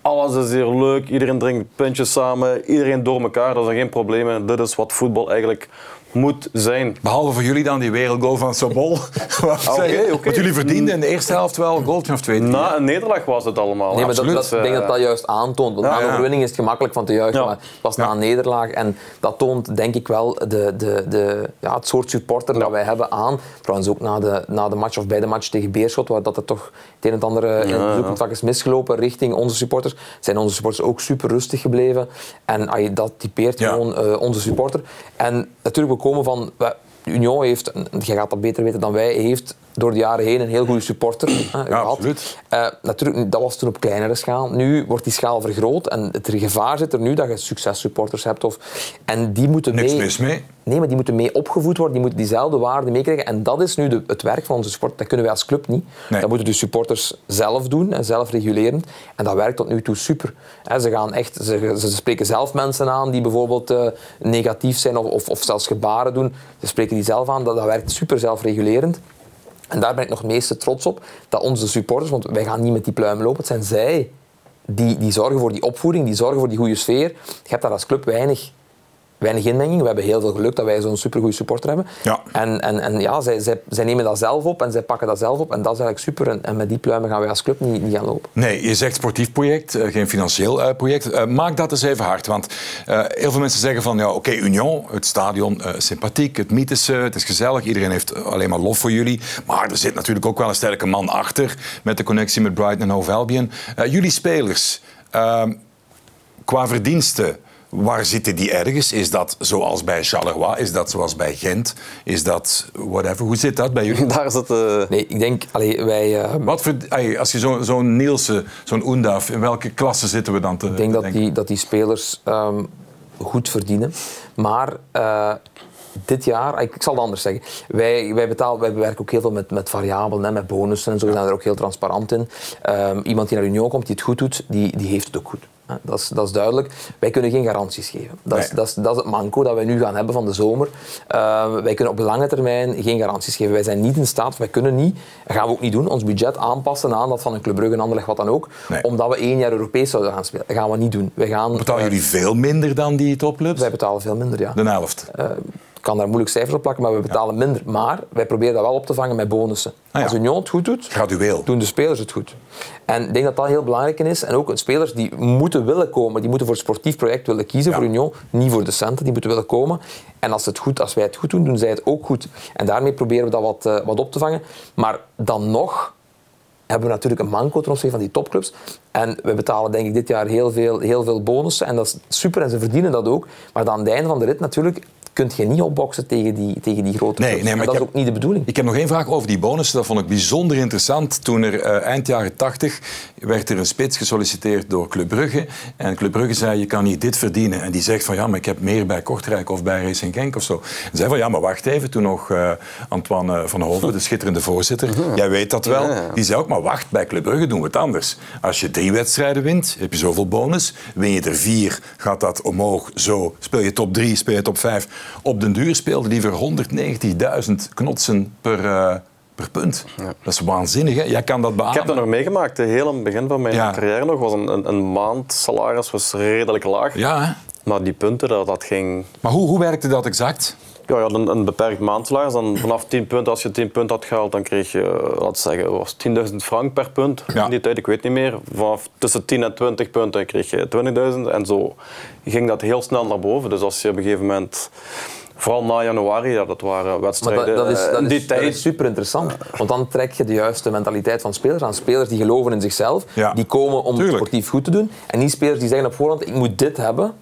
[SPEAKER 3] alles is hier leuk, iedereen drinkt puntjes samen, iedereen door elkaar, dat zijn geen problemen. Dit is wat voetbal eigenlijk moet zijn.
[SPEAKER 1] Behalve voor jullie dan die wereldgoal van Sobol. okay, okay. Want jullie verdienden in de eerste helft wel een goaltje of twee.
[SPEAKER 3] Na een nederlaag was het allemaal.
[SPEAKER 2] Nee, maar dat, dat, ik denk dat dat juist aantoont. Want ja, na een overwinning is het gemakkelijk van te juichen, ja. maar het was na een nederlaag. En dat toont denk ik wel de, de, de, ja, het soort supporter dat wij hebben aan. Trouwens ook na de, na de match of bij de match tegen Beerschot, waar dat er toch het een en ander in het bezoekcontact is misgelopen richting onze supporters, zijn onze supporters ook super rustig gebleven. En dat typeert gewoon uh, onze supporter. En natuurlijk ook komen van... Union heeft, je gaat dat beter weten dan wij, heeft door de jaren heen een heel goede supporter ja, gehad.
[SPEAKER 1] Absoluut.
[SPEAKER 2] Uh, natuurlijk, dat was toen op kleinere schaal. Nu wordt die schaal vergroot en het gevaar zit er nu dat je successupporters hebt. Of, en die moeten
[SPEAKER 1] Niks
[SPEAKER 2] mee,
[SPEAKER 1] mis mee.
[SPEAKER 2] Nee, maar die moeten mee opgevoed worden, die moeten diezelfde waarden meekrijgen. En dat is nu de, het werk van onze sport. Dat kunnen wij als club niet.
[SPEAKER 1] Nee.
[SPEAKER 2] Dat moeten de supporters zelf doen en zelf regulerend. En dat werkt tot nu toe super. He, ze, gaan echt, ze, ze, spreken zelf mensen aan die bijvoorbeeld uh, negatief zijn of, of, of, zelfs gebaren doen. Ze spreken die zelf aan. Dat, dat werkt super zelfregulerend. En daar ben ik nog het meeste trots op, dat onze supporters, want wij gaan niet met die pluimen lopen, het zijn zij die, die zorgen voor die opvoeding, die zorgen voor die goede sfeer. Je hebt daar als club weinig weinig inmenging. We hebben heel veel geluk dat wij zo'n supergoeie supporter hebben.
[SPEAKER 1] Ja.
[SPEAKER 2] En, en, en ja, zij, zij, zij, nemen dat zelf op en zij pakken dat zelf op. En dat is eigenlijk super. En, en met die pluimen gaan wij als club niet, niet gaan lopen.
[SPEAKER 1] Nee, je zegt sportief project, uh, geen financieel uh, project. Uh, maak dat eens even hard. Want heel veel mensen zeggen van, ja, oké, okay, Union, het stadion, sympathiek, het mythische, het is gezellig. Iedereen heeft alleen maar lof voor jullie. Maar er zit natuurlijk ook wel een sterke man achter met de connectie met Brighton en Hove Albion. jullie spelers, qua verdiensten, Waar zitten die ergens? Is dat zoals bij Charleroi? Is dat zoals bij Gent? Is dat whatever? Hoe zit dat bij jullie?
[SPEAKER 3] Daar zit... Uh...
[SPEAKER 2] Nee, ik denk... Allee, wij, uh...
[SPEAKER 1] Wat voor, allee, als je zo'n zo Nielsen, zo'n Oendaf, in welke klasse zitten we dan te
[SPEAKER 2] Ik denk
[SPEAKER 1] te
[SPEAKER 2] dat die, dat die spelers um, goed verdienen. Maar... Uh, dit jaar, ik, ik, zal het anders zeggen. Wij, wij, betalen, wij werken ook heel veel met, met variabelen, hè, met bonussen en zo. We zijn er ook heel transparant in. Um, iemand die naar Union komt, die het goed doet, die, die heeft het ook goed. Dat is, dat is duidelijk. Wij kunnen geen garanties geven. Dat is,
[SPEAKER 1] Nee.
[SPEAKER 2] dat, is, dat is het manco dat wij nu gaan hebben van de zomer. Uh, wij kunnen op lange termijn geen garanties geven. Wij zijn niet in staat, wij kunnen niet, dat gaan we ook niet doen, ons budget aanpassen aan dat van een Club Brugge, een Anderlecht, wat dan ook,
[SPEAKER 1] Nee.
[SPEAKER 2] omdat we één jaar Europees zouden gaan spelen. Dat gaan we niet doen. Wij gaan,
[SPEAKER 1] Betalen
[SPEAKER 2] uh,
[SPEAKER 1] jullie veel minder dan die topclubs?
[SPEAKER 2] Wij betalen veel minder, ja.
[SPEAKER 1] De helft.
[SPEAKER 2] Uh, kan daar moeilijk cijfers op plakken, maar we betalen minder. Maar wij proberen dat wel op te vangen met bonussen. Ah, Als Union het goed doet,
[SPEAKER 1] Gradueel.
[SPEAKER 2] doen de spelers het goed. En ik denk dat dat heel belangrijk is. En ook spelers die moeten willen komen, die moeten voor een sportief project willen kiezen voor Union, niet voor de centen, die moeten willen komen. En als, het goed, als wij het goed doen, doen zij het ook goed. En daarmee proberen we dat wat, uh, wat op te vangen. Maar dan nog hebben we natuurlijk een manco ten opzichte van die topclubs. En we betalen denk ik dit jaar heel veel, heel veel bonussen. En dat is super en ze verdienen dat ook. Maar dan aan het einde van de rit natuurlijk kun je niet opboksen tegen die, tegen die grote
[SPEAKER 1] nee, nee, maar
[SPEAKER 2] dat
[SPEAKER 1] is
[SPEAKER 2] ook niet de bedoeling.
[SPEAKER 1] Ik heb nog één vraag over die bonussen. Dat vond ik bijzonder interessant. Toen er uh, eind jaren 80 werd er een spits gesolliciteerd door Club Brugge. En Club Brugge zei, je kan niet dit verdienen. En die zegt van, ja, maar ik heb meer bij Kortrijk of bij Racing Genk of zo. En zei van, ja, maar wacht even. Toen nog uh, Antoine van Hoven, de schitterende voorzitter. Jij weet dat wel. Die zei ook, maar wacht, bij Club Brugge doen we het anders. Als je drie wedstrijden wint, heb je zoveel bonus. Win je er vier, gaat dat omhoog zo. Speel je top drie, speel je top vijf. Op den duur speelde die voor 190.000 knotsen per, uh, per punt. Ja. Dat is waanzinnig, hè? Jij kan dat beamen.
[SPEAKER 3] Ik heb dat nog meegemaakt. Heel aan het begin van mijn ja. carrière nog was een, een, een maand salaris was redelijk laag.
[SPEAKER 1] Ja, hè?
[SPEAKER 3] Maar die punten, dat, dat ging...
[SPEAKER 1] Maar hoe, hoe werkte dat exact?
[SPEAKER 3] Ja, je had een, een beperkt maandsalaris. Dan vanaf 10 punten, als je 10 punten had gehaald, dan kreeg je, laten zeggen, was 10.000 frank per punt. Ja. In die tijd, ik weet niet meer. Vanaf tussen 10 en 20 punten kreeg je 20.000. En zo ging dat heel snel naar boven. Dus als je op een gegeven moment Vooral na januari, ja, dat waren wedstrijden.
[SPEAKER 2] Maar dat, dat is,
[SPEAKER 3] eh,
[SPEAKER 2] dat
[SPEAKER 3] die
[SPEAKER 2] is,
[SPEAKER 3] tijd...
[SPEAKER 2] dat is super interessant. Want dan trek je de juiste mentaliteit van spelers aan. Spelers die geloven in zichzelf,
[SPEAKER 1] Ja.
[SPEAKER 2] die komen om
[SPEAKER 1] Tuurlijk.
[SPEAKER 2] het sportief goed te doen. En niet spelers die zeggen op voorhand, ik moet dit hebben.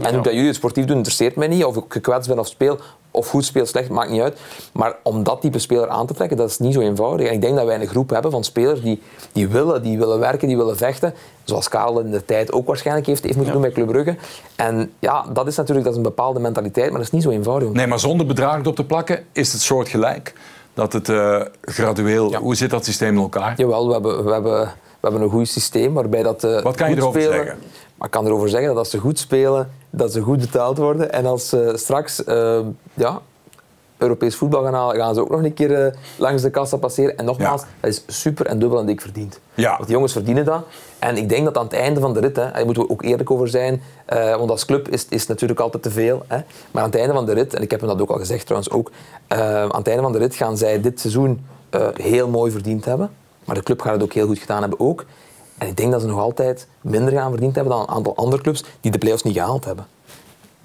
[SPEAKER 2] En hoe dat jullie het sportief doen, interesseert mij niet. Of ik gekwetst ben of speel, of goed speel, slecht, maakt niet uit. Maar om dat type speler aan te trekken, dat is niet zo eenvoudig. En ik denk dat wij een groep hebben van spelers die, die willen, die willen werken, die willen vechten. Zoals Karel in de tijd ook waarschijnlijk heeft, heeft moeten doen bij Club Brugge. En ja, dat is natuurlijk dat is een bepaalde mentaliteit, maar dat is niet zo eenvoudig.
[SPEAKER 1] Nee, maar zonder bedragen op te plakken is het soortgelijk. Dat het eh, gradueel...
[SPEAKER 2] Ja.
[SPEAKER 1] Hoe zit dat systeem in elkaar?
[SPEAKER 2] Jawel, we hebben, we hebben, we hebben een goed systeem waarbij dat... eh,
[SPEAKER 1] Wat kan je erover
[SPEAKER 2] spelen-
[SPEAKER 1] zeggen?
[SPEAKER 2] Maar ik kan erover zeggen dat als ze goed spelen, dat ze goed betaald worden. En als ze straks eh, ja, Europees voetbal gaan halen, gaan ze ook nog een keer eh, langs de kassa passeren. En nogmaals,
[SPEAKER 1] Ja.
[SPEAKER 2] dat is super en dubbel en dik verdiend.
[SPEAKER 1] Ja.
[SPEAKER 2] Want die jongens verdienen dat. En ik denk dat aan het einde van de rit, hè, daar moeten we ook eerlijk over zijn, eh, want als club is is het natuurlijk altijd te veel. Hè, maar aan het einde van de rit, en ik heb hem dat ook al gezegd trouwens ook, eh, aan het einde van de rit gaan zij dit seizoen heel mooi verdiend hebben. Maar de club gaat het ook heel goed gedaan hebben ook. En ik denk dat ze nog altijd minder gaan verdiend hebben dan een aantal andere clubs die de play-offs niet gehaald hebben.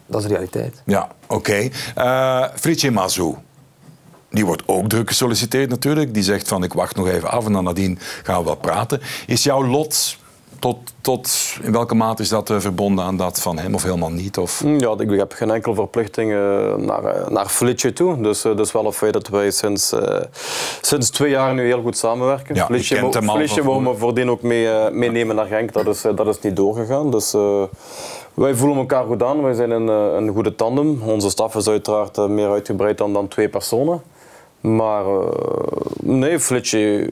[SPEAKER 2] Dat is de realiteit.
[SPEAKER 1] Ja, oké. Eh Fritje Mazou. Die wordt ook druk gesolliciteerd natuurlijk. Die zegt van ik wacht nog even af en dan nadien gaan we wel praten. Is jouw lot tot, tot in welke mate is dat eh, verbonden aan dat van hem of helemaal niet? Of...
[SPEAKER 3] Hm, Ja, ik heb geen enkele verplichting eh, naar, eh, naar Flitje toe. Dus dat is wel een feit dat wij sinds, sinds twee jaar nu heel goed samenwerken.
[SPEAKER 1] Ja, je
[SPEAKER 3] Flitje
[SPEAKER 1] van
[SPEAKER 3] Flitje wou me voordien ook mee, meenemen naar Genk. Dat is, dat is niet doorgegaan. Dus wij voelen elkaar goed aan. Wij zijn een, een goede tandem. Onze staf is uiteraard meer uitgebreid dan, dan twee personen. Maar eh, nee, Flitje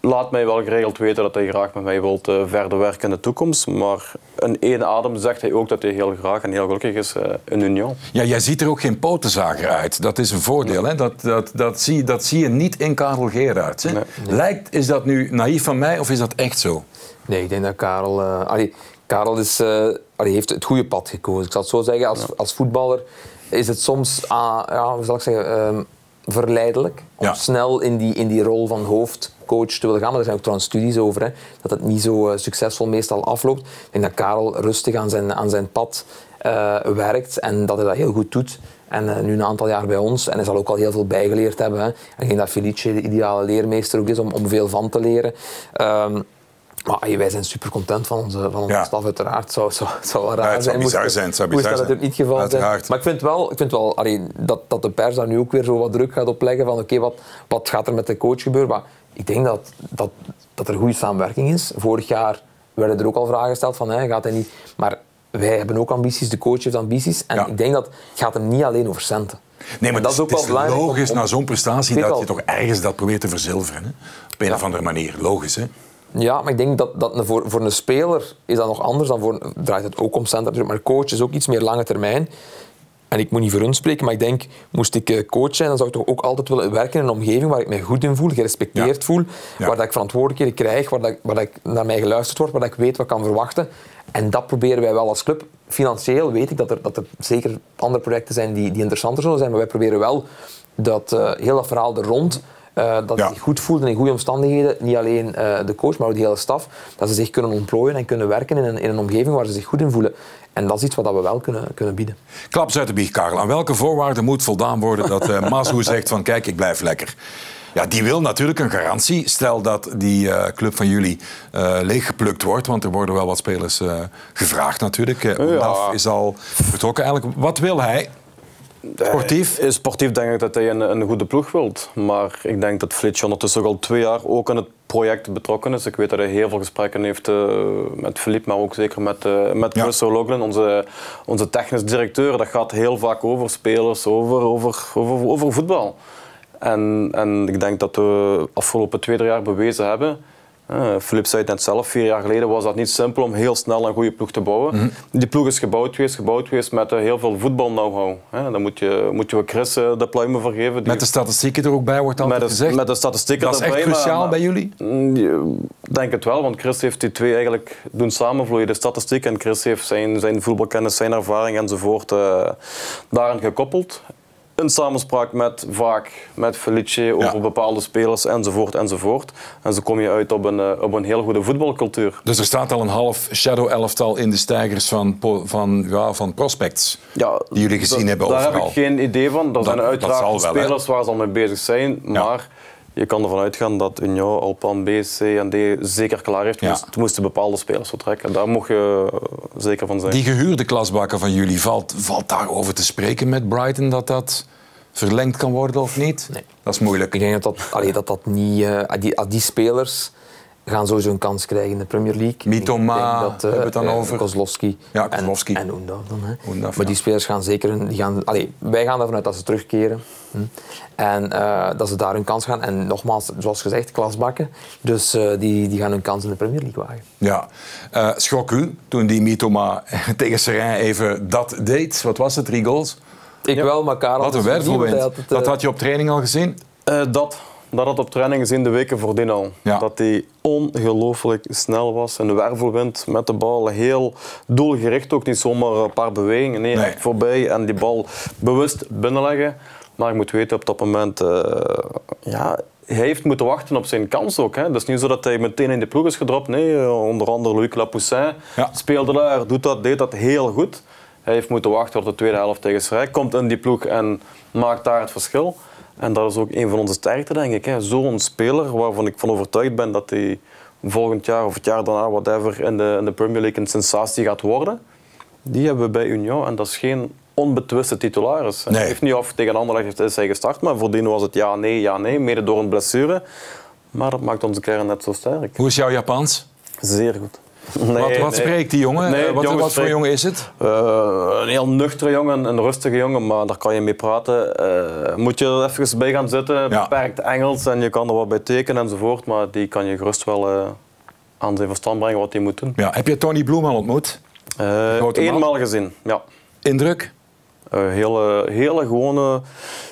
[SPEAKER 3] laat mij wel geregeld weten dat hij graag met mij wilt eh, verder werken in de toekomst. Maar in één adem zegt hij ook dat hij heel graag en heel gelukkig is eh, in Union.
[SPEAKER 1] Ja, jij ziet er ook geen potenzager uit. Dat is een voordeel. Hè? Dat, dat, dat, zie, dat zie je niet in Karel Gerards.
[SPEAKER 3] Nee.
[SPEAKER 1] Lijkt, is dat nu naïef van mij of is dat echt zo?
[SPEAKER 2] Nee, ik denk dat Karel... eh, allee, Karel is, eh, allee, heeft het goede pad gekozen. Ik zal het zo zeggen, als, als voetballer is het soms ah, ja, hoe zal ik zeggen, ehm, verleidelijk om
[SPEAKER 1] Ja.
[SPEAKER 2] snel in die, in die rol van hoofdcoach te willen gaan. Maar er zijn ook trouwens studies over, hè, dat het niet zo eh, succesvol meestal afloopt. Ik denk dat Karel rustig aan zijn, aan zijn pad eh, werkt en dat hij dat heel goed doet. En eh, nu een aantal jaar bij ons. En hij zal ook al heel veel bijgeleerd hebben. Hè. En ik denk dat Felice de ideale leermeester ook is om, om veel van te leren. Ehm, maar wij zijn super content van onze, van onze
[SPEAKER 1] Ja.
[SPEAKER 2] staf, uiteraard. Het zou, zou, zou wel raar
[SPEAKER 1] Ja, het zou
[SPEAKER 2] zijn.
[SPEAKER 1] bizar zijn, het zou bizar
[SPEAKER 2] dat
[SPEAKER 1] zijn.
[SPEAKER 2] het geval zijn. Maar ik vind wel, ik vind wel dat, dat de pers daar nu ook weer zo wat druk gaat opleggen van oké, wat, wat gaat er met de coach gebeuren? Maar ik denk dat, dat, dat er goede samenwerking is. Vorig jaar werden er ook al vragen gesteld van hè, gaat hij niet... Maar wij hebben ook ambities, de coach heeft ambities. En
[SPEAKER 1] Ja.
[SPEAKER 2] ik denk dat het gaat hem niet alleen over centen.
[SPEAKER 1] Nee, maar dat is ook wel
[SPEAKER 2] belangrijk
[SPEAKER 1] logisch
[SPEAKER 2] om-
[SPEAKER 1] na zo'n prestatie dat je toch ergens dat probeert te verzilveren. Hè? Op een of andere manier. Logisch, hè?
[SPEAKER 2] Ja, maar ik denk dat, dat voor, voor een speler is dat nog anders dan voor... Draait het ook om natuurlijk, maar coach is ook iets meer lange termijn. En ik moet niet voor hun spreken, maar ik denk, moest ik eh, coach zijn, dan zou ik toch ook altijd willen werken in een omgeving waar ik me goed in voel, gerespecteerd voel, waar dat ik verantwoordelijkheden krijg, waar, dat, waar dat ik naar mij geluisterd wordt, waar dat ik weet wat ik kan verwachten. En dat proberen wij wel als club. Financieel weet ik dat er, dat er zeker andere projecten zijn die, die interessanter zullen zijn, maar wij proberen wel dat uh, heel dat verhaal er rond uh, dat ja. ze zich goed voelden in goede omstandigheden. Niet alleen uh, de coach, maar ook de hele staf. Dat ze zich kunnen ontplooien en kunnen werken in een, in een omgeving waar ze zich goed in voelen. En dat is iets wat we wel kunnen, kunnen bieden.
[SPEAKER 1] Klaps uit de biecht, Karel. Aan welke voorwaarden moet voldaan worden dat uh, Mazou zegt van kijk, ik blijf lekker? Ja, die wil natuurlijk een garantie. Stel dat die uh, club van jullie uh, leeggeplukt wordt, want er worden wel wat spelers uh, gevraagd natuurlijk. Uh, ja. is al vertrokken eigenlijk. Wat wil hij? Sportief?
[SPEAKER 3] Uh, sportief denk ik dat hij een, een goede ploeg wilt. Maar ik denk dat Flitsch ondertussen al twee jaar ook aan het project betrokken is. Ik weet dat hij heel veel gesprekken heeft uh, met Philippe, maar ook zeker met, uh, met Chris ja. O'Loughlin, onze, onze technisch directeur. Dat gaat heel vaak over spelers, over, over, over, over voetbal. En, en ik denk dat we afgelopen twee, drie jaar bewezen hebben uh, Philippe zei het net zelf, vier jaar geleden was dat niet simpel om heel snel een goede ploeg te bouwen. Mm -hmm. Die ploeg is gebouwd geweest, gebouwd geweest met uh, heel veel voetbal-know-how. Uh, dan moet je, moet je Chris uh, de pluimen vergeven.
[SPEAKER 1] Die... Met de statistieken er ook bij wordt altijd
[SPEAKER 3] met de,
[SPEAKER 1] gezegd.
[SPEAKER 3] Met de statistieken
[SPEAKER 1] dat is echt cruciaal
[SPEAKER 3] maar,
[SPEAKER 1] bij jullie?
[SPEAKER 3] Ik denk het wel, want Chris heeft die twee eigenlijk doen samenvloeien. De statistiek en Chris heeft zijn, zijn voetbalkennis, zijn ervaring enzovoort daaraan gekoppeld een samenspraak met vaak met Felice over ja. bepaalde spelers enzovoort enzovoort. En zo kom je uit op een, op een heel goede voetbalcultuur.
[SPEAKER 1] Dus er staat al een half shadow elftal in de stijgers van, van, ja, van prospects
[SPEAKER 3] ja,
[SPEAKER 1] die jullie gezien hebben overal.
[SPEAKER 3] Daar heb ik geen idee van. Er
[SPEAKER 1] dat,
[SPEAKER 3] zijn uiteraard
[SPEAKER 1] wel,
[SPEAKER 3] spelers
[SPEAKER 1] hè?
[SPEAKER 3] waar ze al mee bezig zijn, maar je kan ervan uitgaan dat Union al plan B, C en D zeker klaar heeft. Ja. Toen moesten bepaalde spelers vertrekken. Daar mocht je zeker van zijn.
[SPEAKER 1] Die gehuurde klasbakken van jullie, valt, valt daarover te spreken met Brighton dat dat verlengd kan worden of niet?
[SPEAKER 2] Nee.
[SPEAKER 1] Dat is moeilijk.
[SPEAKER 2] Ik denk dat dat, allee, dat, dat niet... Uh, die, die spelers gaan sowieso een kans krijgen in de Premier League.
[SPEAKER 1] Mitoma,
[SPEAKER 2] dat, uh,
[SPEAKER 1] hebben we het dan
[SPEAKER 2] uh,
[SPEAKER 1] over?
[SPEAKER 2] Kozlowski.
[SPEAKER 1] Ja, Kozlowski.
[SPEAKER 2] En, en Oendaf dan. Hè.
[SPEAKER 1] Oendaf,
[SPEAKER 2] maar
[SPEAKER 1] ja.
[SPEAKER 2] die spelers gaan zeker... Die gaan, allee, wij gaan ervan uit dat ze terugkeren. Hm. En uh, dat ze daar hun kans gaan. En nogmaals, zoals gezegd, klasbakken. Dus uh, die, die gaan hun kans in de Premier League wagen.
[SPEAKER 1] Ja. Uh, schrok u toen die Mitoma tegen Serijn even dat deed? Wat was het, drie goals?
[SPEAKER 2] Ik ja. wel, maar Karel...
[SPEAKER 1] Wat een wervelwind. Dat had je op training al gezien?
[SPEAKER 3] dat. Dat had op training gezien de weken voordien al.
[SPEAKER 1] Ja.
[SPEAKER 3] Dat hij ongelooflijk snel was. Een wervelwind met de bal. Heel doelgericht ook. Niet zomaar een paar bewegingen. Nee, voorbij. En die bal bewust binnenleggen. Maar je moet weten, op dat moment... eh, ja, hij heeft moeten wachten op zijn kans ook. Hè. Het is niet zo dat hij meteen in de ploeg is gedropt. Nee, eh, onder andere Louis Lapoussin
[SPEAKER 1] Ja.
[SPEAKER 3] speelde daar, doet dat, deed dat heel goed. Hij heeft moeten wachten op de tweede helft tegen Schrijk. Komt in die ploeg en maakt daar het verschil. En dat is ook een van onze sterkte, denk ik. hè. Zo'n speler waarvan ik van overtuigd ben dat hij volgend jaar of het jaar daarna, whatever, in de, in de Premier League een sensatie gaat worden. Die hebben we bij Union en dat is geen onbetwiste titularis.
[SPEAKER 1] Nee.
[SPEAKER 3] Hij heeft niet af tegen Anderlecht is hij gestart, maar voordien was het ja, nee, ja, nee, mede door een blessure. Maar dat maakt onze kern net zo sterk.
[SPEAKER 1] Hoe is jouw Japans?
[SPEAKER 3] Zeer goed.
[SPEAKER 1] Wat wat
[SPEAKER 3] nee.
[SPEAKER 1] spreekt die jongen?
[SPEAKER 3] Nee,
[SPEAKER 1] Eh, wat,
[SPEAKER 3] jongen
[SPEAKER 1] wat voor jongen is het?
[SPEAKER 3] Eh, een heel nuchtere jongen, een rustige jongen, maar daar kan je mee praten. Eh, moet je er even bij gaan zitten,
[SPEAKER 1] Ja.
[SPEAKER 3] beperkt Engels en je kan er wat bij tekenen enzovoort, maar die kan je gerust wel eh, aan zijn verstand brengen wat hij moet doen.
[SPEAKER 1] Ja. Heb je Tony Bloem al ontmoet?
[SPEAKER 3] Eenmaal gezien, ja.
[SPEAKER 1] Indruk?
[SPEAKER 3] Een hele, hele gewone,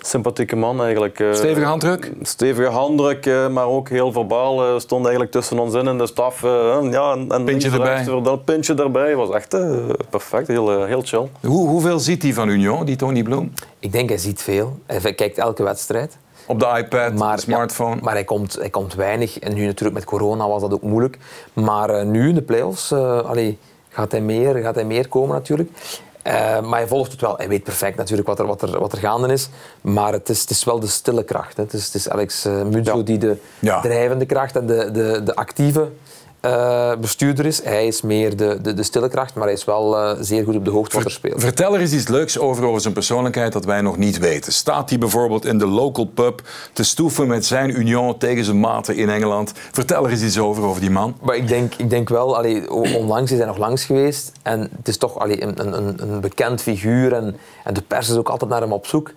[SPEAKER 3] sympathieke man eigenlijk. eh.
[SPEAKER 1] Stevige handdruk?
[SPEAKER 3] Stevige handdruk, eh, maar ook heel verbaal. eh, stond eigenlijk tussen ons in in de staf. eh, ja, en, en links,
[SPEAKER 1] erbij.
[SPEAKER 3] Dat pintje erbij was echt eh, perfect, heel, heel chill.
[SPEAKER 1] Hoe, hoeveel ziet hij van Union, die Tony Bloem?
[SPEAKER 2] Ik denk hij ziet veel. Hij kijkt elke wedstrijd.
[SPEAKER 1] Op de iPad,
[SPEAKER 2] Maar,
[SPEAKER 1] de smartphone?
[SPEAKER 2] ja, maar hij komt, hij komt weinig. En nu natuurlijk met corona was dat ook moeilijk. Maar eh, nu in de play-offs eh, allee, gaat, hij meer, gaat hij meer komen natuurlijk. Eh, maar hij volgt het wel. Hij weet perfect natuurlijk wat er, wat er, wat er gaande is. Maar het is, het is wel de stille kracht. Hè. Het, is, het is Alex uh,
[SPEAKER 3] Ja.
[SPEAKER 2] die de
[SPEAKER 1] Ja.
[SPEAKER 2] drijvende kracht en de, de, de actieve eh, bestuurder is. Hij is meer de, de, de stille kracht, maar hij is wel eh, zeer goed op de hoogte wat er speelt.
[SPEAKER 1] Vertel er eens iets leuks over, over zijn persoonlijkheid dat wij nog niet weten. Staat hij bijvoorbeeld in de local pub te stoeven met zijn Union tegen zijn maten in Engeland? Vertel er eens iets over, over die man.
[SPEAKER 2] Maar ik denk, ik denk wel, allee, onlangs is hij nog langs geweest. En het is toch allee, een, een, een bekend figuur. En, en de pers is ook altijd naar hem op zoek.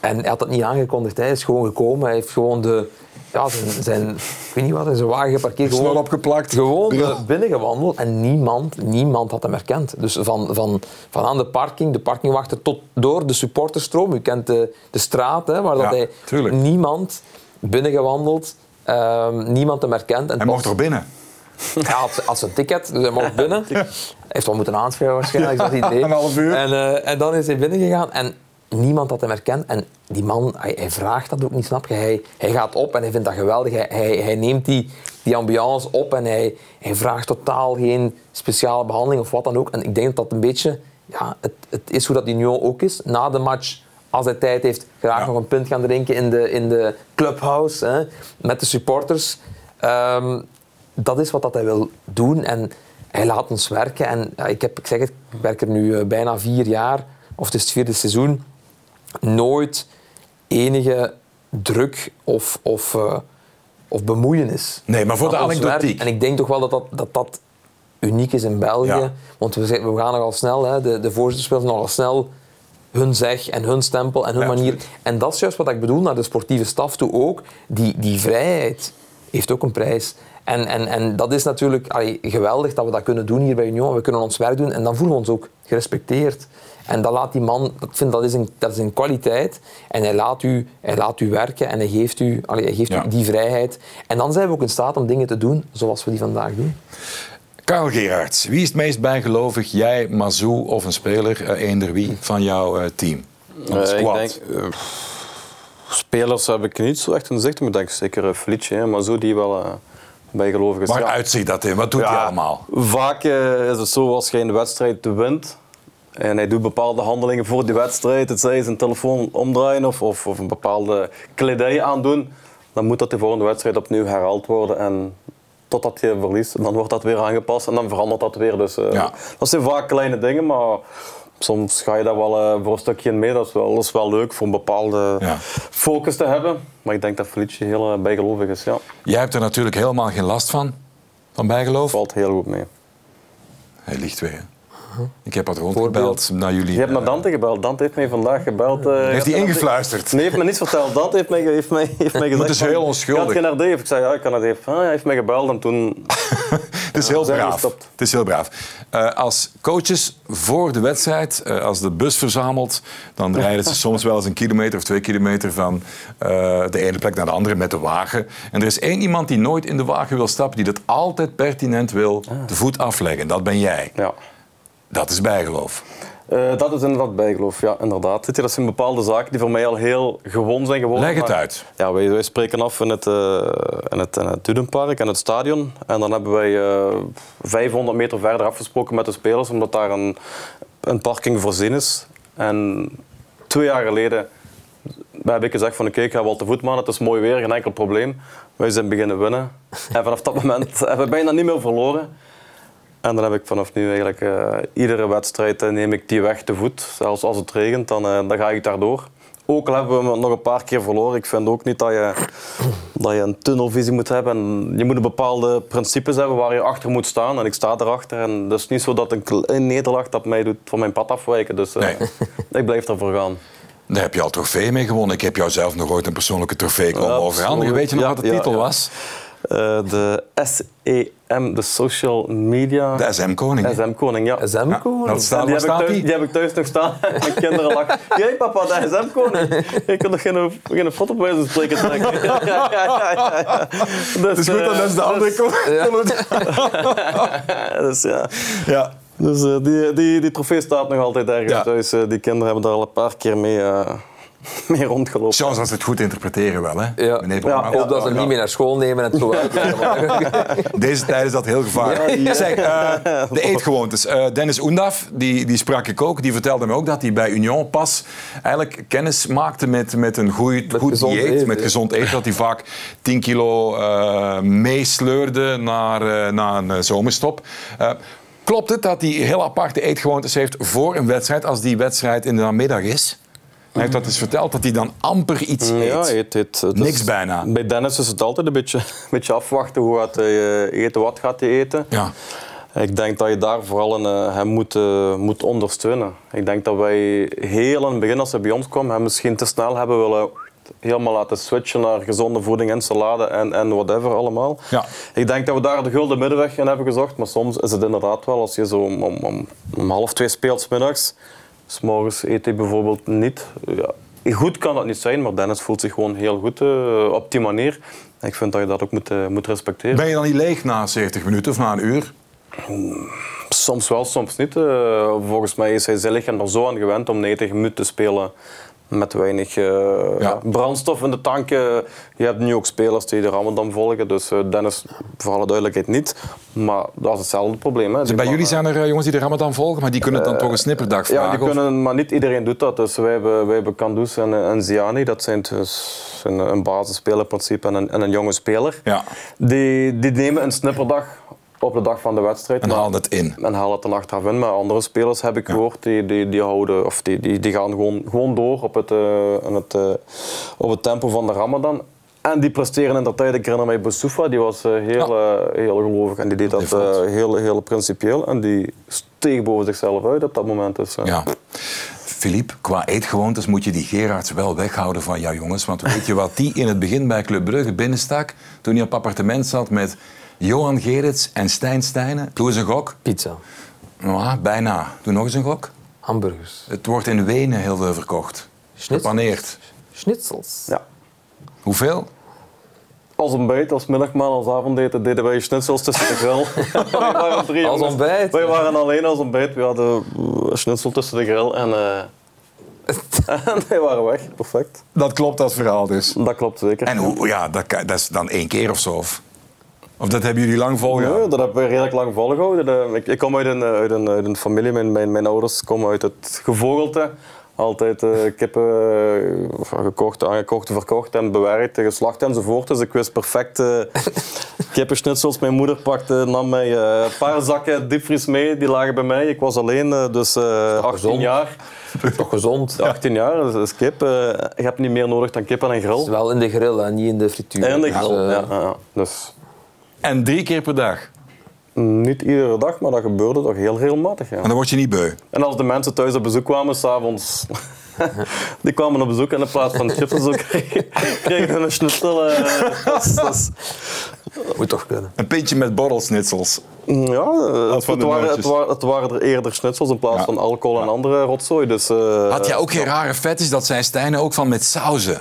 [SPEAKER 2] En hij had dat niet aangekondigd. Hij is gewoon gekomen. Hij heeft gewoon de, ja, zijn, zijn, ik weet niet wat, zijn wagen geparkeerd.
[SPEAKER 1] Snel
[SPEAKER 2] Gewoon,
[SPEAKER 1] opgeplakt.
[SPEAKER 2] gewoon eh, binnengewandeld en niemand, niemand had hem herkend. Dus van, van, van aan de parking, de parkingwachter, tot door de supporterstroom. U kent de, de straat, hè, waar
[SPEAKER 1] Ja,
[SPEAKER 2] dat hij
[SPEAKER 1] tuurlijk.
[SPEAKER 2] niemand binnengewandeld, ehm, niemand hem herkend. En
[SPEAKER 1] Hij mocht er binnen.
[SPEAKER 2] ja, had zijn ticket, dus hij mocht binnen. Hij heeft wel moeten aanschrijven waarschijnlijk, dat het idee.
[SPEAKER 1] Een half uur.
[SPEAKER 2] En, eh, en dan is hij binnengegaan en niemand had hem herkend. En die man, hij, hij vraagt dat ook niet, snap je? Hij, hij gaat op en hij vindt dat geweldig. Hij, hij, hij neemt die, die ambiance op en hij, hij vraagt totaal geen speciale behandeling of wat dan ook. En ik denk dat dat een beetje, ja, het, het is hoe dat Union ook is. Na de match, als hij tijd heeft, graag
[SPEAKER 1] Ja.
[SPEAKER 2] nog een punt gaan drinken in de, in de clubhouse hè, met de supporters. Ehm, dat is wat dat hij wil doen en hij laat ons werken. En ja, ik, heb, ik zeg het, ik werk er nu eh, bijna vier jaar, of het is het vierde seizoen, nooit enige druk of, of, eh, of bemoeienis.
[SPEAKER 1] Nee, maar voor de anekdotiek.
[SPEAKER 2] En ik denk toch wel dat dat, dat, dat uniek is in België.
[SPEAKER 1] Ja.
[SPEAKER 2] Want we, zijn- we gaan nogal snel, hè, de, de voorzitters spelen nogal snel hun zeg en hun stempel en hun
[SPEAKER 1] Ja,
[SPEAKER 2] manier.
[SPEAKER 1] absoluut.
[SPEAKER 2] En dat is juist wat ik bedoel naar de sportieve staf toe ook. Die, die vrijheid heeft ook een prijs. En, en, en dat is natuurlijk allee, geweldig dat we dat kunnen doen hier bij Union. We kunnen ons werk doen en dan voelen we ons ook gerespecteerd. En dat laat die man, ik vind dat is een, dat is een kwaliteit. En hij laat u, hij laat u werken en hij geeft, u, allee, hij geeft
[SPEAKER 1] Ja.
[SPEAKER 2] u die vrijheid. En dan zijn we ook in staat om dingen te doen zoals we die vandaag doen.
[SPEAKER 1] Karel Gerards, wie is het meest bijgelovig? Jij, Mazou of een speler, eh, eender wie, van jouw eh, team? Van de
[SPEAKER 3] Eh, ik
[SPEAKER 1] squad?
[SPEAKER 3] denk, eh, spelers heb ik niet zo echt een zicht, maar ik denk zeker uh, maar zo die wel bijgelovig is.
[SPEAKER 1] Waar
[SPEAKER 3] Ja.
[SPEAKER 1] uitzicht dat in? Wat doet hij allemaal?
[SPEAKER 3] Vaak is het zo als je in de wedstrijd wint en hij doet bepaalde handelingen voor die wedstrijd, het zij zijn telefoon omdraaien of, of, of een bepaalde kledij aandoen, dan moet dat de volgende wedstrijd opnieuw herhaald worden en totdat je verliest, dan wordt dat weer aangepast en dan verandert dat weer. Dus, eh,
[SPEAKER 1] Ja.
[SPEAKER 3] Dat zijn vaak kleine dingen, maar soms ga je daar wel eh, voor een stukje in mee. Dat is wel, dat is wel leuk voor een bepaalde
[SPEAKER 1] Ja.
[SPEAKER 3] focus te hebben. Maar ik denk dat Felice heel eh, bijgelovig is. Ja,
[SPEAKER 1] Jij hebt er natuurlijk helemaal geen last van, van bijgeloof.
[SPEAKER 3] valt heel goed mee.
[SPEAKER 1] Hij ligt weer. hè? Ik heb wat rondgebeld naar jullie.
[SPEAKER 3] Je hebt naar
[SPEAKER 1] eh,
[SPEAKER 3] Dante gebeld. Dante heeft mij vandaag gebeld. eh,
[SPEAKER 1] heeft hij ingefluisterd?
[SPEAKER 3] Nee, heeft me niets verteld. Dante heeft mij, heeft mij, heeft mij gezegd...
[SPEAKER 1] het is heel onschuldig.
[SPEAKER 3] Gaat je naar Dave? Ik zei, ja, ik kan naar Dave. Ah, hij heeft mij gebeld en toen...
[SPEAKER 1] Het is heel braaf. Het is heel braaf. Eh, als coaches voor de wedstrijd, eh, als de bus verzamelt, dan rijden ze soms wel eens een kilometer of twee kilometer van eh, de ene plek naar de andere met de wagen. En er is één iemand die nooit in de wagen wil stappen, die dat altijd pertinent wil de voet afleggen. Dat ben jij.
[SPEAKER 3] Ja.
[SPEAKER 1] Dat is bijgeloof.
[SPEAKER 3] Eh, dat is inderdaad bijgeloof, ja, inderdaad. Dat zijn bepaalde zaken die voor mij al heel gewoon zijn geworden.
[SPEAKER 1] Leg het uit.
[SPEAKER 3] Ja, wij, wij spreken af in het, eh in het, in het Dudenpark en het stadion. En dan hebben wij eh 500 meter verder afgesproken met de spelers, omdat daar een, een parking voorzien is. En twee jaar geleden heb ik gezegd van oké, ik ga wel te voet man, het is mooi weer, geen enkel probleem. Wij zijn beginnen winnen. En vanaf dat moment hebben we bijna niet meer verloren. En dan heb ik vanaf nu eigenlijk eh, iedere wedstrijd eh, neem ik die weg te voet. Zelfs als het regent, dan, eh, dan ga ik daardoor. Ook al hebben we hem nog een paar keer verloren. Ik vind ook niet dat je, dat je een tunnelvisie moet hebben. En je moet een bepaalde principes hebben waar je achter moet staan. En ik sta erachter. En het is niet zo dat een klein nederlaag dat mij doet van mijn pad afwijken. Dus
[SPEAKER 1] Nee.
[SPEAKER 3] ik blijf ervoor gaan.
[SPEAKER 1] Daar heb je al trofee mee gewonnen. Ik heb jou zelf nog ooit een persoonlijke trofee komen
[SPEAKER 3] Ja,
[SPEAKER 1] overhandigen. Weet je nog
[SPEAKER 3] ja,
[SPEAKER 1] wat de titel
[SPEAKER 3] ja.
[SPEAKER 1] was?
[SPEAKER 3] Eh, de SEM, de Social Media...
[SPEAKER 1] De SM-koning.
[SPEAKER 3] SM-koning, ja.
[SPEAKER 2] SM-koning.
[SPEAKER 1] dat staat-
[SPEAKER 3] En die, heb ik thuis,
[SPEAKER 1] die?
[SPEAKER 3] die heb ik thuis nog staan. Mijn kinderen lachen. Jij papa, de SM-koning. Ik kan nog geen, geen foto bij van spreken trekken. Ja, ja, ja, ja, ja. Dus,
[SPEAKER 1] Het is goed dat
[SPEAKER 3] eh,
[SPEAKER 1] dat is de andere
[SPEAKER 3] dus,
[SPEAKER 1] kant.
[SPEAKER 3] dus ja.
[SPEAKER 1] Ja.
[SPEAKER 3] Dus eh, die, die, die trofee staat nog altijd ergens
[SPEAKER 1] Ja.
[SPEAKER 3] thuis. Eh, die kinderen hebben daar al een paar keer mee, eh, mee rondgelopen.
[SPEAKER 1] Chance ze het goed interpreteren wel, hè?
[SPEAKER 2] Ja.
[SPEAKER 1] Meneer
[SPEAKER 3] Ja,
[SPEAKER 2] dat ze hem niet meer naar school nemen en het zo.
[SPEAKER 1] Deze tijd is dat heel gevaarlijk. Zeg, eh, de eetgewoontes. Eh, Dennis Oendaf, die, die sprak ik ook. Die vertelde me ook dat hij bij Union pas eigenlijk kennis maakte met, met een goed, goed dieet.
[SPEAKER 2] eten,
[SPEAKER 1] met gezond eten. Dat hij vaak 10 kilo eh, meesleurde naar, eh, na een zomerstop. Eh, klopt het dat hij heel aparte eetgewoontes heeft voor een wedstrijd als die wedstrijd in de namiddag is? Hij heeft dat eens verteld, dat hij dan amper iets eet.
[SPEAKER 3] Ja, eet,
[SPEAKER 1] Niks bijna.
[SPEAKER 3] Bij Dennis is het altijd een beetje, een beetje afwachten hoe gaat hij eh, eten, wat gaat hij eten.
[SPEAKER 1] Ja.
[SPEAKER 3] Ik denk dat je daar vooral een, hem moet, uh, moet ondersteunen. Ik denk dat wij heel in het begin, als hij bij ons kwam, hem misschien te snel hebben willen helemaal laten switchen naar gezonde voeding en salade en, en whatever allemaal. Ja. Ik denk dat we daar de gulden middenweg in hebben gezocht, maar soms is het inderdaad wel als je zo om, om, om, half twee speelt middags, s morgens eet hij bijvoorbeeld niet. Ja, goed kan dat niet zijn, maar Dennis voelt zich gewoon heel goed uh, op die manier. Ik vind dat je dat ook moet, uh, moet respecteren.
[SPEAKER 1] Ben je dan niet leeg na 70 minuten of na een uur?
[SPEAKER 3] Soms wel, soms niet. Uh, volgens mij is hij zijn lichaam er zo aan gewend om 90 minuten te spelen met weinig uh, brandstof in de tank. je hebt nu ook spelers die de Ramadan volgen, dus uh, Dennis, voor alle duidelijkheid niet. Maar dat is hetzelfde probleem. Hè.
[SPEAKER 1] Dus bij jullie zijn er jongens die de Ramadan volgen, maar die kunnen dan toch een snipperdag vragen?
[SPEAKER 3] Ja, die kunnen, maar niet iedereen doet dat. Dus wij hebben, wij hebben Kandus en, en Ziani, dat zijn dus een, een basisspeler in principe en een, en een jonge speler. Ja. Die, die nemen een snipperdag op de dag van de wedstrijd.
[SPEAKER 1] En halen het in.
[SPEAKER 3] En halen het dan achteraf in. Maar andere spelers heb ik gehoord, die, die, die, houden, of die, die, die gaan gewoon, gewoon door op het, uh, het, uh, op het tempo van de Ramadan. En die presteren in dat tijd. Ik herinner mij Boussoufa, die was uh, heel, ja. heel gelovig en die deed dat heel, heel principieel. En die steeg boven zichzelf uit op dat moment. Dus,
[SPEAKER 1] ja. Philippe, qua eetgewoontes moet je die Gerards wel weghouden van jouw jongens. Want weet je wat die in het begin bij Club Brugge binnenstak? Toen hij op appartement zat met Johan Gerits en Stijn Stijnen. Doe eens een gok.
[SPEAKER 2] Pizza.
[SPEAKER 1] Ja, bijna. Doe nog eens een gok.
[SPEAKER 2] Hamburgers.
[SPEAKER 1] Het wordt in Wenen heel veel verkocht. Gepaneerd.
[SPEAKER 2] Schnitzels.
[SPEAKER 3] Ja.
[SPEAKER 1] Hoeveel?
[SPEAKER 3] Als ontbijt, als middagmaal, als avondeten deden wij schnitzels tussen de grill.
[SPEAKER 2] wij waren drie als ontbijt?
[SPEAKER 3] Wij waren alleen als ontbijt. We hadden schnitzel tussen de grill en... Uh... en die waren weg, perfect.
[SPEAKER 1] Dat klopt, dat verhaal dus.
[SPEAKER 3] Dat klopt zeker.
[SPEAKER 1] En hoe, ja, dat, dat is dan één keer of zo? Of? Of dat hebben jullie lang volgehouden?
[SPEAKER 3] Ja, dat hebben we redelijk lang volgehouden. Ik, ik kom uit een, uit een, uit een familie, mijn, mijn, mijn, ouders komen uit het gevogelte. Altijd uh, kippen uh, gekocht, aangekocht, verkocht en bewerkt, geslacht enzovoort. Dus ik wist perfect uh, kippenschnitsels. Mijn moeder pakte, nam mij een paar zakken diepvries mee, die lagen bij mij. Ik was alleen, dus 18
[SPEAKER 2] gezond.
[SPEAKER 3] jaar.
[SPEAKER 2] Toch gezond?
[SPEAKER 3] 18 jaar, dus, kip. je hebt niet meer nodig dan kip en een grill.
[SPEAKER 2] is wel in de grill en niet in de frituur.
[SPEAKER 3] En in de grill, dus, ja. ja. Dus
[SPEAKER 1] en drie keer per dag?
[SPEAKER 3] Niet iedere dag, maar dat gebeurde toch heel regelmatig. Ja. En
[SPEAKER 1] dan word je niet beu?
[SPEAKER 3] En als de mensen thuis op bezoek kwamen, s'avonds... die kwamen op bezoek en in plaats van chips zo kregen ze een schnitzel.
[SPEAKER 2] Dat, Moet toch kunnen.
[SPEAKER 1] Een pintje met borrelsnitsels.
[SPEAKER 3] Ja, het, het, waren, het, waren, het, waren, er eerder schnitzels in plaats van alcohol en andere rotzooi. Dus, uh,
[SPEAKER 1] Had jij ook geen rare vetjes? Dat zijn Stijnen ook van met sauzen.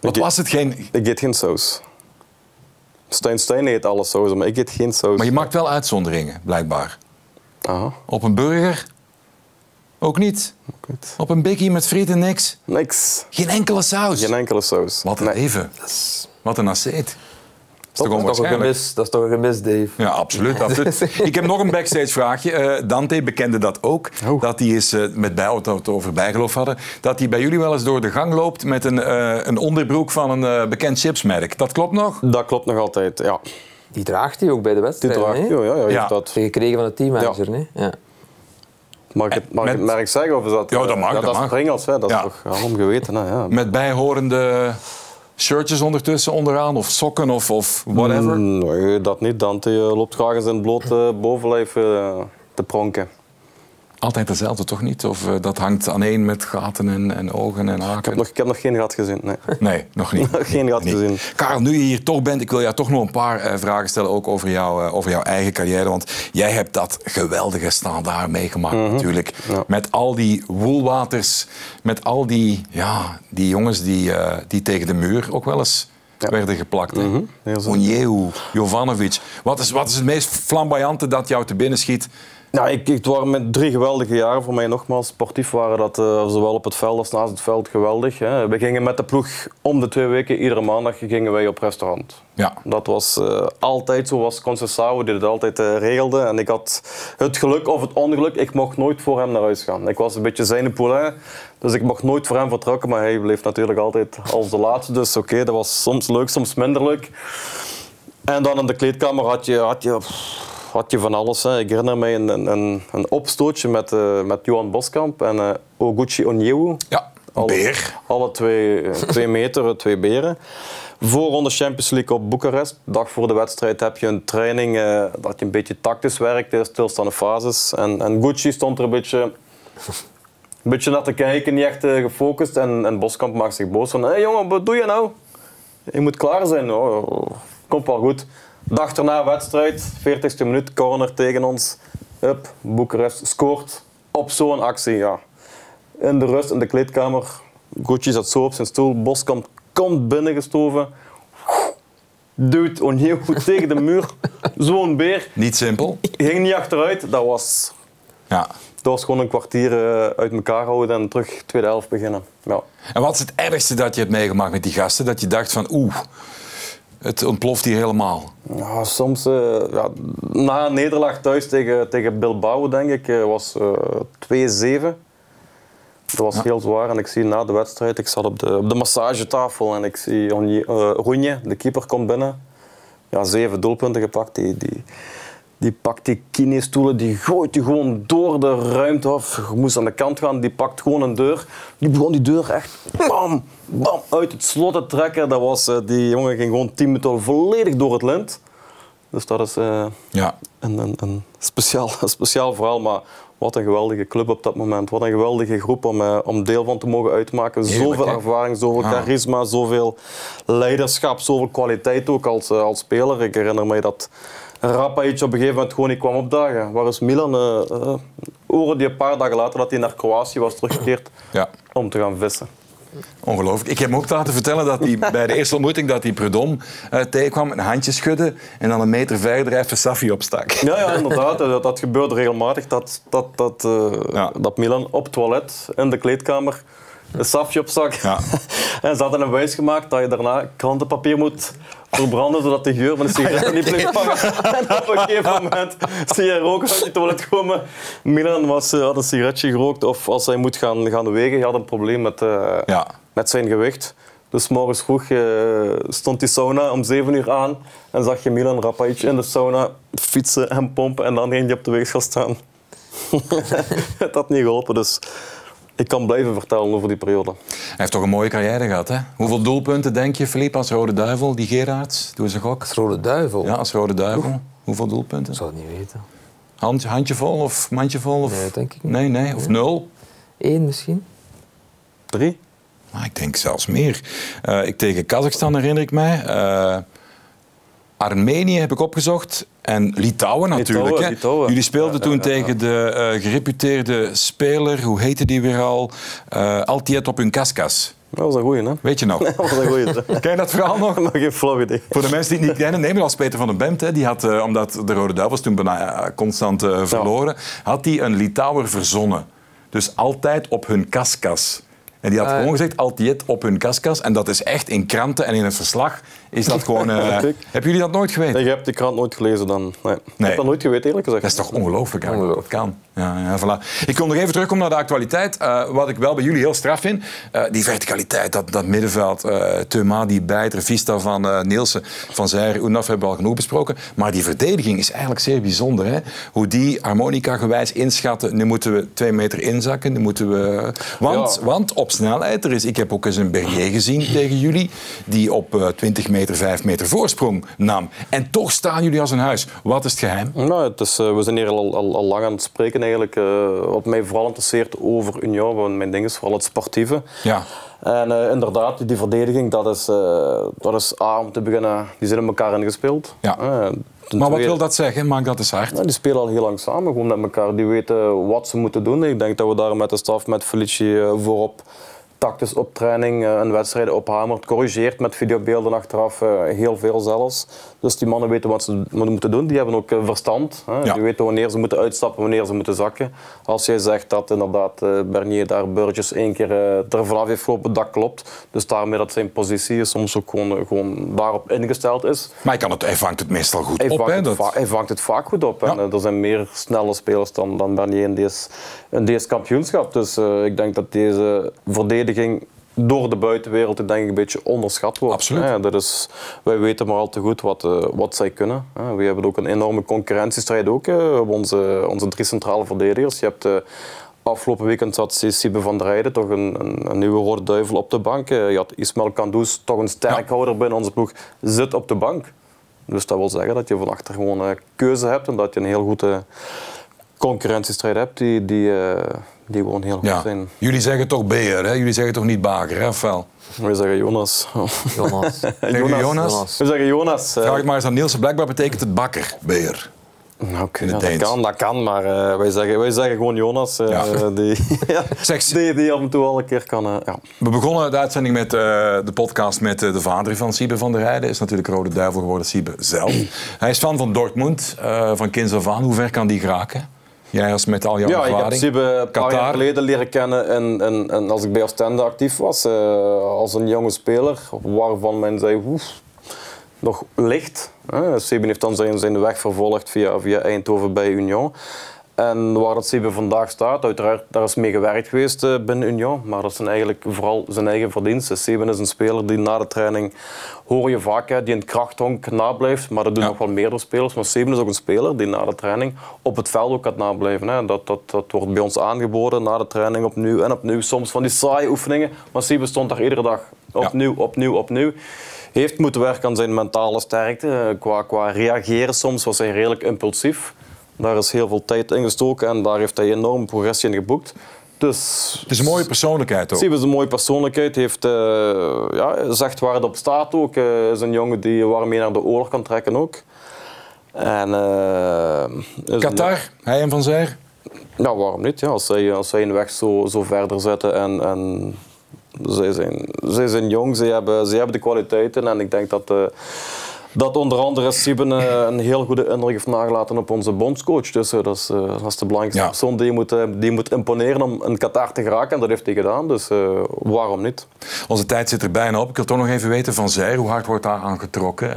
[SPEAKER 1] Wat was het geen...
[SPEAKER 3] Ik eet geen saus. Stijn Stijn eet alle saus, maar ik eet geen saus.
[SPEAKER 1] Maar je maakt wel uitzonderingen, blijkbaar.
[SPEAKER 3] Aha.
[SPEAKER 1] Op een burger? Ook niet?
[SPEAKER 3] Ook niet.
[SPEAKER 1] Op een bikkie met frieten niks?
[SPEAKER 3] Niks.
[SPEAKER 1] Geen enkele saus?
[SPEAKER 3] Geen enkele saus.
[SPEAKER 1] Wat een nee. leven. Wat een
[SPEAKER 2] Dat is, een gemis, dat is toch een gemis, Dave?
[SPEAKER 1] Ja, absoluut. absoluut. Ik heb nog een backstage vraagje. Uh, Dante bekende dat ook. Oh. Dat hij is, uh, met bij we het over bijgeloof hadden, dat hij bij jullie wel eens door de gang loopt met een, uh, een onderbroek van een bekend chipsmerk. Dat klopt nog?
[SPEAKER 3] Dat klopt nog altijd, ja.
[SPEAKER 2] Die draagt hij ook bij de wedstrijd,
[SPEAKER 3] Die draagt hij, ja. ja, ja. Dat...
[SPEAKER 2] Gekregen van de teammanager, ja. ja.
[SPEAKER 3] Mag ik het, mag met... het merk zeggen? Of is dat,
[SPEAKER 1] ja, dat mag.
[SPEAKER 3] Ja,
[SPEAKER 1] dat,
[SPEAKER 3] dat is Pringles, hè? dat is toch allemaal geweten. Hè? Ja.
[SPEAKER 1] Met bijhorende shirtjes ondertussen onderaan of sokken of, of whatever?
[SPEAKER 3] Mm, nee, dat niet. Dante loopt graag het blote bovenlijf uh, te pronken.
[SPEAKER 1] Altijd dezelfde, toch niet? Of uh, dat hangt aan één met gaten en, en ogen en haken? Ik
[SPEAKER 3] heb, nog, ik heb nog geen gat gezien, nee.
[SPEAKER 1] Nee, nog niet.
[SPEAKER 3] geen gat gezien.
[SPEAKER 1] Karel, nu je hier toch bent, ik wil jou toch nog een paar uh, vragen stellen, ook over, jou, uh, over jouw eigen carrière. Want jij hebt dat geweldige standaard meegemaakt mm -hmm. natuurlijk. Ja. Met al die woelwaters, met al die, ja, die jongens die, die tegen de muur ook wel eens... Ja. werden geplakt. Mm -hmm. Jovanovic. Wat is, wat is het meest flamboyante dat jou te binnen schiet
[SPEAKER 3] ja, ik, het waren met drie geweldige jaren voor mij nogmaals. Sportief waren dat uh, zowel op het veld als naast het veld geweldig. Hè. We gingen met de ploeg om de twee weken, iedere maandag, gingen wij op restaurant.
[SPEAKER 1] Ja.
[SPEAKER 3] Dat was uh, altijd zo, was Concessao die het altijd uh, regelde. En ik had het geluk of het ongeluk, ik mocht nooit voor hem naar huis gaan. Ik was een beetje zijn poulain, dus ik mocht nooit voor hem vertrokken. Maar hij bleef natuurlijk altijd als de laatste. Dus oké, okay, dat was soms leuk, soms minder leuk. En dan in de kleedkamer had je... Had je had je van alles. Hè. Ik herinner mij een, een, een opstootje met, uh, met Johan Boskamp en uh, Oguchi Onyewu.
[SPEAKER 1] Ja.
[SPEAKER 3] Alle,
[SPEAKER 1] Beer.
[SPEAKER 3] Alle twee, eh, twee meter, twee beren. Voorronde Champions League op Boekarest. Dag voor de wedstrijd heb je een training uh, dat je een beetje tactisch werkt, stilstaande fases. En, en Gucci stond er een beetje, een beetje naar te kijken, niet echt gefocust. En, en Boskamp maakt zich boos van, hé hey jongen, wat doe je nou? Je moet klaar zijn. Oh, komt wel goed. Dag erna wedstrijd, 40ste minuut, corner tegen ons. Hup, Boekarest scoort op zo'n actie. Ja. In de rust, in de kleedkamer. Gucci zat zo op zijn stoel. Boskamp komt binnengestoven. Duwt O'Neill tegen de muur. Zo'n beer.
[SPEAKER 1] Niet simpel.
[SPEAKER 3] Ging niet achteruit. Dat was,
[SPEAKER 1] ja.
[SPEAKER 3] dat was gewoon een kwartier uit elkaar houden en terug tweede helft beginnen. Ja.
[SPEAKER 1] En wat is het ergste dat je hebt meegemaakt met die gasten? Dat je dacht van oeh, het ontploft hier helemaal.
[SPEAKER 3] Ja, soms, uh, ja, na een nederlaag thuis tegen, tegen Bilbao, denk ik, uh, was uh, 2-7. Dat was ja. heel zwaar en ik zie na de wedstrijd, ik zat op de, op de massagetafel en ik zie uh, Roenje, de keeper, komt binnen. Ja, zeven doelpunten gepakt. Die, die, die pakt die kinestoelen, die gooit die gewoon door de ruimte af. Je moest aan de kant gaan, die pakt gewoon een deur. Die begon die deur echt bam, bam, uit het slot te trekken. Dat was, uh, die jongen ging gewoon tien minuten volledig door het lint. Dus dat is uh,
[SPEAKER 1] ja.
[SPEAKER 3] een, een, een, speciaal, een speciaal verhaal. Maar wat een geweldige club op dat moment. Wat een geweldige groep om, uh, om deel van te mogen uitmaken.
[SPEAKER 1] Heerlijk,
[SPEAKER 3] zoveel ervaring, zoveel charisma, zoveel leiderschap, zoveel kwaliteit ook als, uh, als speler. Ik herinner me dat Rapajic op een gegeven moment gewoon niet kwam opdagen. Waar is Milan? Uh, hoorde die een paar dagen later dat hij naar Kroatië was teruggekeerd
[SPEAKER 1] ja.
[SPEAKER 3] om te gaan vissen.
[SPEAKER 1] Ongelooflijk. Ik heb me ook laten vertellen dat hij bij de eerste ontmoeting dat hij Predom uh, tegenkwam, een handje schudde en dan een meter verder even Safi opstak.
[SPEAKER 3] Ja, ja inderdaad. Dat, dat gebeurde regelmatig. Dat, dat, dat, uh,
[SPEAKER 1] Ja.
[SPEAKER 3] dat Milan op het toilet in de kleedkamer een safje opstak.
[SPEAKER 1] Ja.
[SPEAKER 3] en ze hadden een wijs gemaakt dat je daarna krantenpapier moet verbranden zodat de geur van de sigaret niet blijft hangen. en op een gegeven moment zie je roken uit je toilet komen. Milan was, uh, had een sigaretje gerookt of als hij moet gaan, gaan wegen, hij had een probleem met, uh,
[SPEAKER 1] Ja.
[SPEAKER 3] met zijn gewicht. Dus morgens vroeg uh, stond die sauna om 7 uur aan en zag je Milan Rapajic in de sauna fietsen en pompen en dan ging hij op de weegschaal staan. Het had niet geholpen, dus ik kan blijven vertellen over die periode.
[SPEAKER 1] Hij heeft toch een mooie carrière gehad, hè? Hoeveel doelpunten denk je, Philippe, als Rode Duivel? Die Gerards, doe eens een gok.
[SPEAKER 2] Als Rode Duivel?
[SPEAKER 1] Ja, als Rode Duivel. Hoeveel doelpunten?
[SPEAKER 2] Ik zou het niet weten.
[SPEAKER 1] Hand, handjevol of mandjevol? Of...
[SPEAKER 2] Nee, denk ik niet.
[SPEAKER 1] Nee, nee. Of nul?
[SPEAKER 2] Eén misschien?
[SPEAKER 3] Drie?
[SPEAKER 1] Maar ik denk zelfs meer. Uh, ik, tegen Kazachstan herinner ik mij. Uh, Armenië heb ik opgezocht. En Litouwen natuurlijk.
[SPEAKER 3] Litouwen,
[SPEAKER 1] hè.
[SPEAKER 3] Litouwen.
[SPEAKER 1] Jullie speelden
[SPEAKER 3] Ja,
[SPEAKER 1] toen
[SPEAKER 3] ja,
[SPEAKER 1] tegen de uh, gereputeerde speler, hoe heette die weer al? Uh, Altiet op hun kaskas.
[SPEAKER 3] Dat was een goeie, hè?
[SPEAKER 1] Weet je nog?
[SPEAKER 3] Dat was een goeie.
[SPEAKER 1] Ken je dat verhaal nog?
[SPEAKER 3] nog geen flauw idee.
[SPEAKER 1] Voor de mensen die het niet kennen, neem als Peter van den Bemt, hè, die had, uh, omdat de Rode Duivels toen bijna constant uh, verloren, had hij een Litouwer verzonnen. Dus altijd op hun kaskas. En die had gewoon gezegd, altijd op hun kaskas. En dat is echt in kranten en in het verslag is dat gewoon...
[SPEAKER 3] Kijk.
[SPEAKER 1] hebben jullie dat nooit geweten?
[SPEAKER 3] Nee, je hebt die krant nooit gelezen dan. Nee. Ik heb dat nooit geweten, eerlijk gezegd.
[SPEAKER 1] Dat is toch ongelooflijk hè, dat kan. Ja, ja, voilà. Ik kom nog even terugkomen naar de actualiteit. Eh, wat ik wel bij jullie heel straf vind, eh, die verticaliteit, dat, dat middenveld, uh, Thuma, die bijter, Vista van uh, Nielsen, Van Zijr, Unaf hebben we al genoeg besproken. Maar die verdediging is eigenlijk zeer bijzonder. Hè? Hoe die harmonica-gewijs inschatten, nu moeten we twee meter inzakken, nu moeten we... Want,
[SPEAKER 3] Ja.
[SPEAKER 1] want op snelheid, er is, ik heb ook eens een Bernier gezien tegen jullie, die op uh, 20 meter, 5 meter voorsprong nam. En toch staan jullie als een huis. Wat is het geheim?
[SPEAKER 3] Nou, het is, uh, we zijn hier al, al, al lang aan het spreken eigenlijk. Uh, wat mij vooral interesseert over Union, want mijn ding is vooral het sportieve.
[SPEAKER 1] Ja.
[SPEAKER 3] En uh, inderdaad, die verdediging, dat is, dat is A, om te beginnen, die zijn in elkaar ingespeeld.
[SPEAKER 1] Ja. Maar wat wil dat zeggen? Maak dat eens hard.
[SPEAKER 3] Ja, die spelen al heel lang samen gewoon met elkaar. Die weten wat ze moeten doen. Ik denk dat we daar met de staf, met Felici voorop tactisch op training uh, en wedstrijden ophamert, corrigeert met videobeelden achteraf, uh, heel veel zelfs. Dus die mannen weten wat ze moeten doen. Die hebben ook uh, verstand. Hè.
[SPEAKER 1] Ja.
[SPEAKER 3] Die weten wanneer ze moeten uitstappen, wanneer ze moeten zakken. Als jij zegt dat inderdaad Bernier daar Burgers één keer er vanaf heeft gelopen, dat klopt. Dus daarmee dat zijn positie soms ook gewoon, gewoon daarop ingesteld is.
[SPEAKER 1] Maar hij, kan het, hij vangt het meestal goed
[SPEAKER 3] Hij
[SPEAKER 1] op.
[SPEAKER 3] vangt,
[SPEAKER 1] dat...
[SPEAKER 3] va hij vangt het vaak goed op.
[SPEAKER 1] Ja.
[SPEAKER 3] En, er zijn meer snelle spelers dan, dan Bernier in deze, in deze kampioenschap. Dus ik denk dat deze verdediging door de buitenwereld denk ik een beetje onderschat wordt.
[SPEAKER 1] Absoluut.
[SPEAKER 3] Ja, dat is, wij weten maar al te goed wat, uh, wat zij kunnen. Ja, we hebben ook een enorme concurrentiestrijd ook, uh, op onze, onze drie centrale verdedigers. Je hebt uh, afgelopen weekend zat Siebe van der Rijden, toch een, een, een, nieuwe rode duivel op de bank. Je had Ismael Kandous, toch een sterkhouder ja. binnen onze ploeg, zit op de bank. Dus dat wil zeggen dat je van achter gewoon een keuze hebt en dat je een heel goede concurrentiestrijd hebt die, die, die gewoon heel goed zijn.
[SPEAKER 1] Jullie zeggen toch Beer, hè? Jullie zeggen toch niet Baker, hè? Of wel?
[SPEAKER 3] We zeggen Jonas.
[SPEAKER 2] Jonas.
[SPEAKER 1] Jonas. Jonas?
[SPEAKER 3] We zeggen Jonas.
[SPEAKER 1] Vraag het maar eens aan Niels. Blijkbaar betekent het bakker, Beer.
[SPEAKER 3] Oké, ja, dat kan, dat kan, maar uh, wij, zeggen, wij zeggen gewoon Jonas, uh, ja. die, ja, die, die af en toe al een keer kan. Uh, ja.
[SPEAKER 1] We begonnen de uitzending met de podcast met de vader van Siebe van der Heijden. Is natuurlijk Rode Duivel geworden, Siebe zelf. Hij is fan van Dortmund, van kinds af aan. Hoe ver kan die geraken? Jij als met al jouw
[SPEAKER 3] ja,
[SPEAKER 1] ervaring?
[SPEAKER 3] Ja, ik heb Siebe een paar jaar geleden leren kennen en, en, en als ik bij Oostende actief was, als een jonge speler, waarvan men zei, oef, nog licht. Siebe heeft dan zijn, zijn weg vervolgd via, via Eindhoven bij Union. En waar dat Siebe vandaag staat, uiteraard, daar is mee gewerkt geweest eh, binnen Union. Maar dat zijn eigenlijk vooral zijn eigen verdiensten. Siebe is een speler die na de training, hoor je vaak, die in het krachthonk nablijft. Maar dat doen nog wel meerdere spelers. Maar Siebe is ook een speler die na de training op het veld ook gaat nablijven. Hè. Dat, dat, dat wordt bij ons aangeboden na de training opnieuw en opnieuw. Soms van die saaie oefeningen. Maar Siebe stond daar iedere dag opnieuw, opnieuw, opnieuw heeft moeten werken aan zijn mentale sterkte. Qua, qua reageren soms was hij redelijk impulsief. Daar is heel veel tijd in gestoken en daar heeft hij enorm progressie in geboekt. Dus,
[SPEAKER 1] het is een mooie persoonlijkheid ook.
[SPEAKER 3] Siebe is een mooie persoonlijkheid. Heeft, uh, ja, zegt waar het op staat ook. Uh, is een jongen die waarmee naar de oorlog kan trekken ook. En, uh,
[SPEAKER 1] Qatar, een, hij en Van Zijr?
[SPEAKER 3] Ja, waarom niet? Ja, als, zij, als zij een weg zo, zo verder zetten en, en zij zijn, zij zijn jong, ze hebben, ze hebben de kwaliteiten en ik denk dat, dat onder andere Sieben uh, een heel goede indruk heeft nagelaten op onze bondscoach. Dus uh, dat, is, dat is de belangrijkste ja. persoon die moet, die moet imponeren om een Qatar te geraken en dat heeft hij gedaan, dus waarom niet?
[SPEAKER 1] Onze tijd zit er bijna op. Ik wil toch nog even weten van zij, hoe hard wordt daar aan getrokken?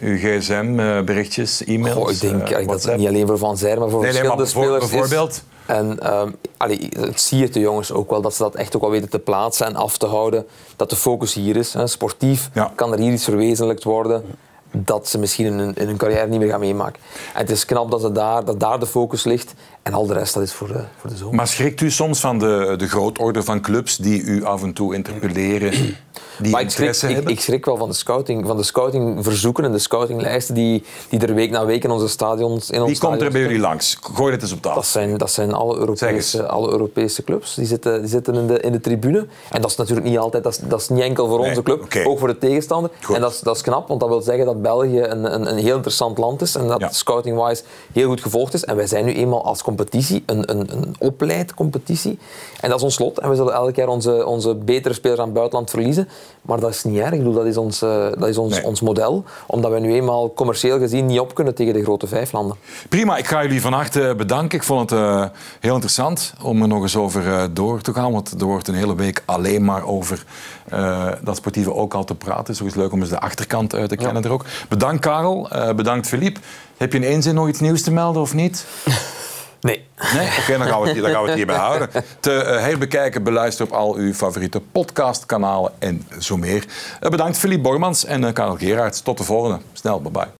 [SPEAKER 1] uw gsm-berichtjes, e-mails?
[SPEAKER 2] Oh, ik denk uh, dat is niet alleen voor Van Zijr, maar voor nee, verschillende nee, maar spelers
[SPEAKER 1] bijvoorbeeld?
[SPEAKER 2] Is. En um, allee, het zie je de jongens ook wel, dat ze dat echt ook wel weten te plaatsen en af te houden. Dat de focus hier is. Hè. Sportief ja. kan er hier iets verwezenlijkt worden dat ze misschien in hun, in hun, carrière niet meer gaan meemaken. En het is knap dat, ze daar, dat daar de focus ligt en al de rest dat is voor de, voor de zomer.
[SPEAKER 1] Maar schrikt u soms van de, de grootorde van clubs die u af en toe interpelleren? Die
[SPEAKER 2] maar ik schrik, ik, ik, schrik wel van de scouting, van de scoutingverzoeken en de scoutinglijsten die, die er week na week in onze stadions in
[SPEAKER 1] Wie komt er bij jullie langs? Gooi het eens op tafel.
[SPEAKER 2] Dat zijn, dat zijn alle, Europese, alle Europese clubs. Die zitten, die zitten in, de, in de tribune. En dat is natuurlijk niet altijd, dat is, dat is niet enkel voor onze club, okay. ook voor de tegenstander. Goed. En dat is, dat is knap, want dat wil zeggen dat België een, een, een heel interessant land is en dat ja. scouting-wise heel goed gevolgd is. En wij zijn nu eenmaal als competitie een, een, een opleidcompetitie. En dat is ons lot. En we zullen elk jaar onze, onze betere spelers aan het buitenland verliezen. Maar dat is niet erg. Ik bedoel, dat is, ons, uh, dat is ons, nee. ons model. Omdat we nu eenmaal commercieel gezien niet op kunnen tegen de grote vijf landen.
[SPEAKER 1] Prima. Ik ga jullie van harte bedanken. Ik vond het uh, heel interessant om er nog eens over uh, door te gaan. Want er wordt een hele week alleen maar over dat sportieve ook al te praten. Het is leuk om eens de achterkant uit te kennen ja. er ook. Bedankt Karel. bedankt Philippe. Heb je in één zin nog iets nieuws te melden of niet?
[SPEAKER 2] Nee.
[SPEAKER 1] Nee? Oké, dan, gaan we het, dan gaan we hierbij houden. Te uh, herbekijken, beluisteren op al uw favoriete podcastkanalen en zo meer. Uh, bedankt Philippe Bormans en uh, Karel Gerards. Tot de volgende. Snel, bye bye.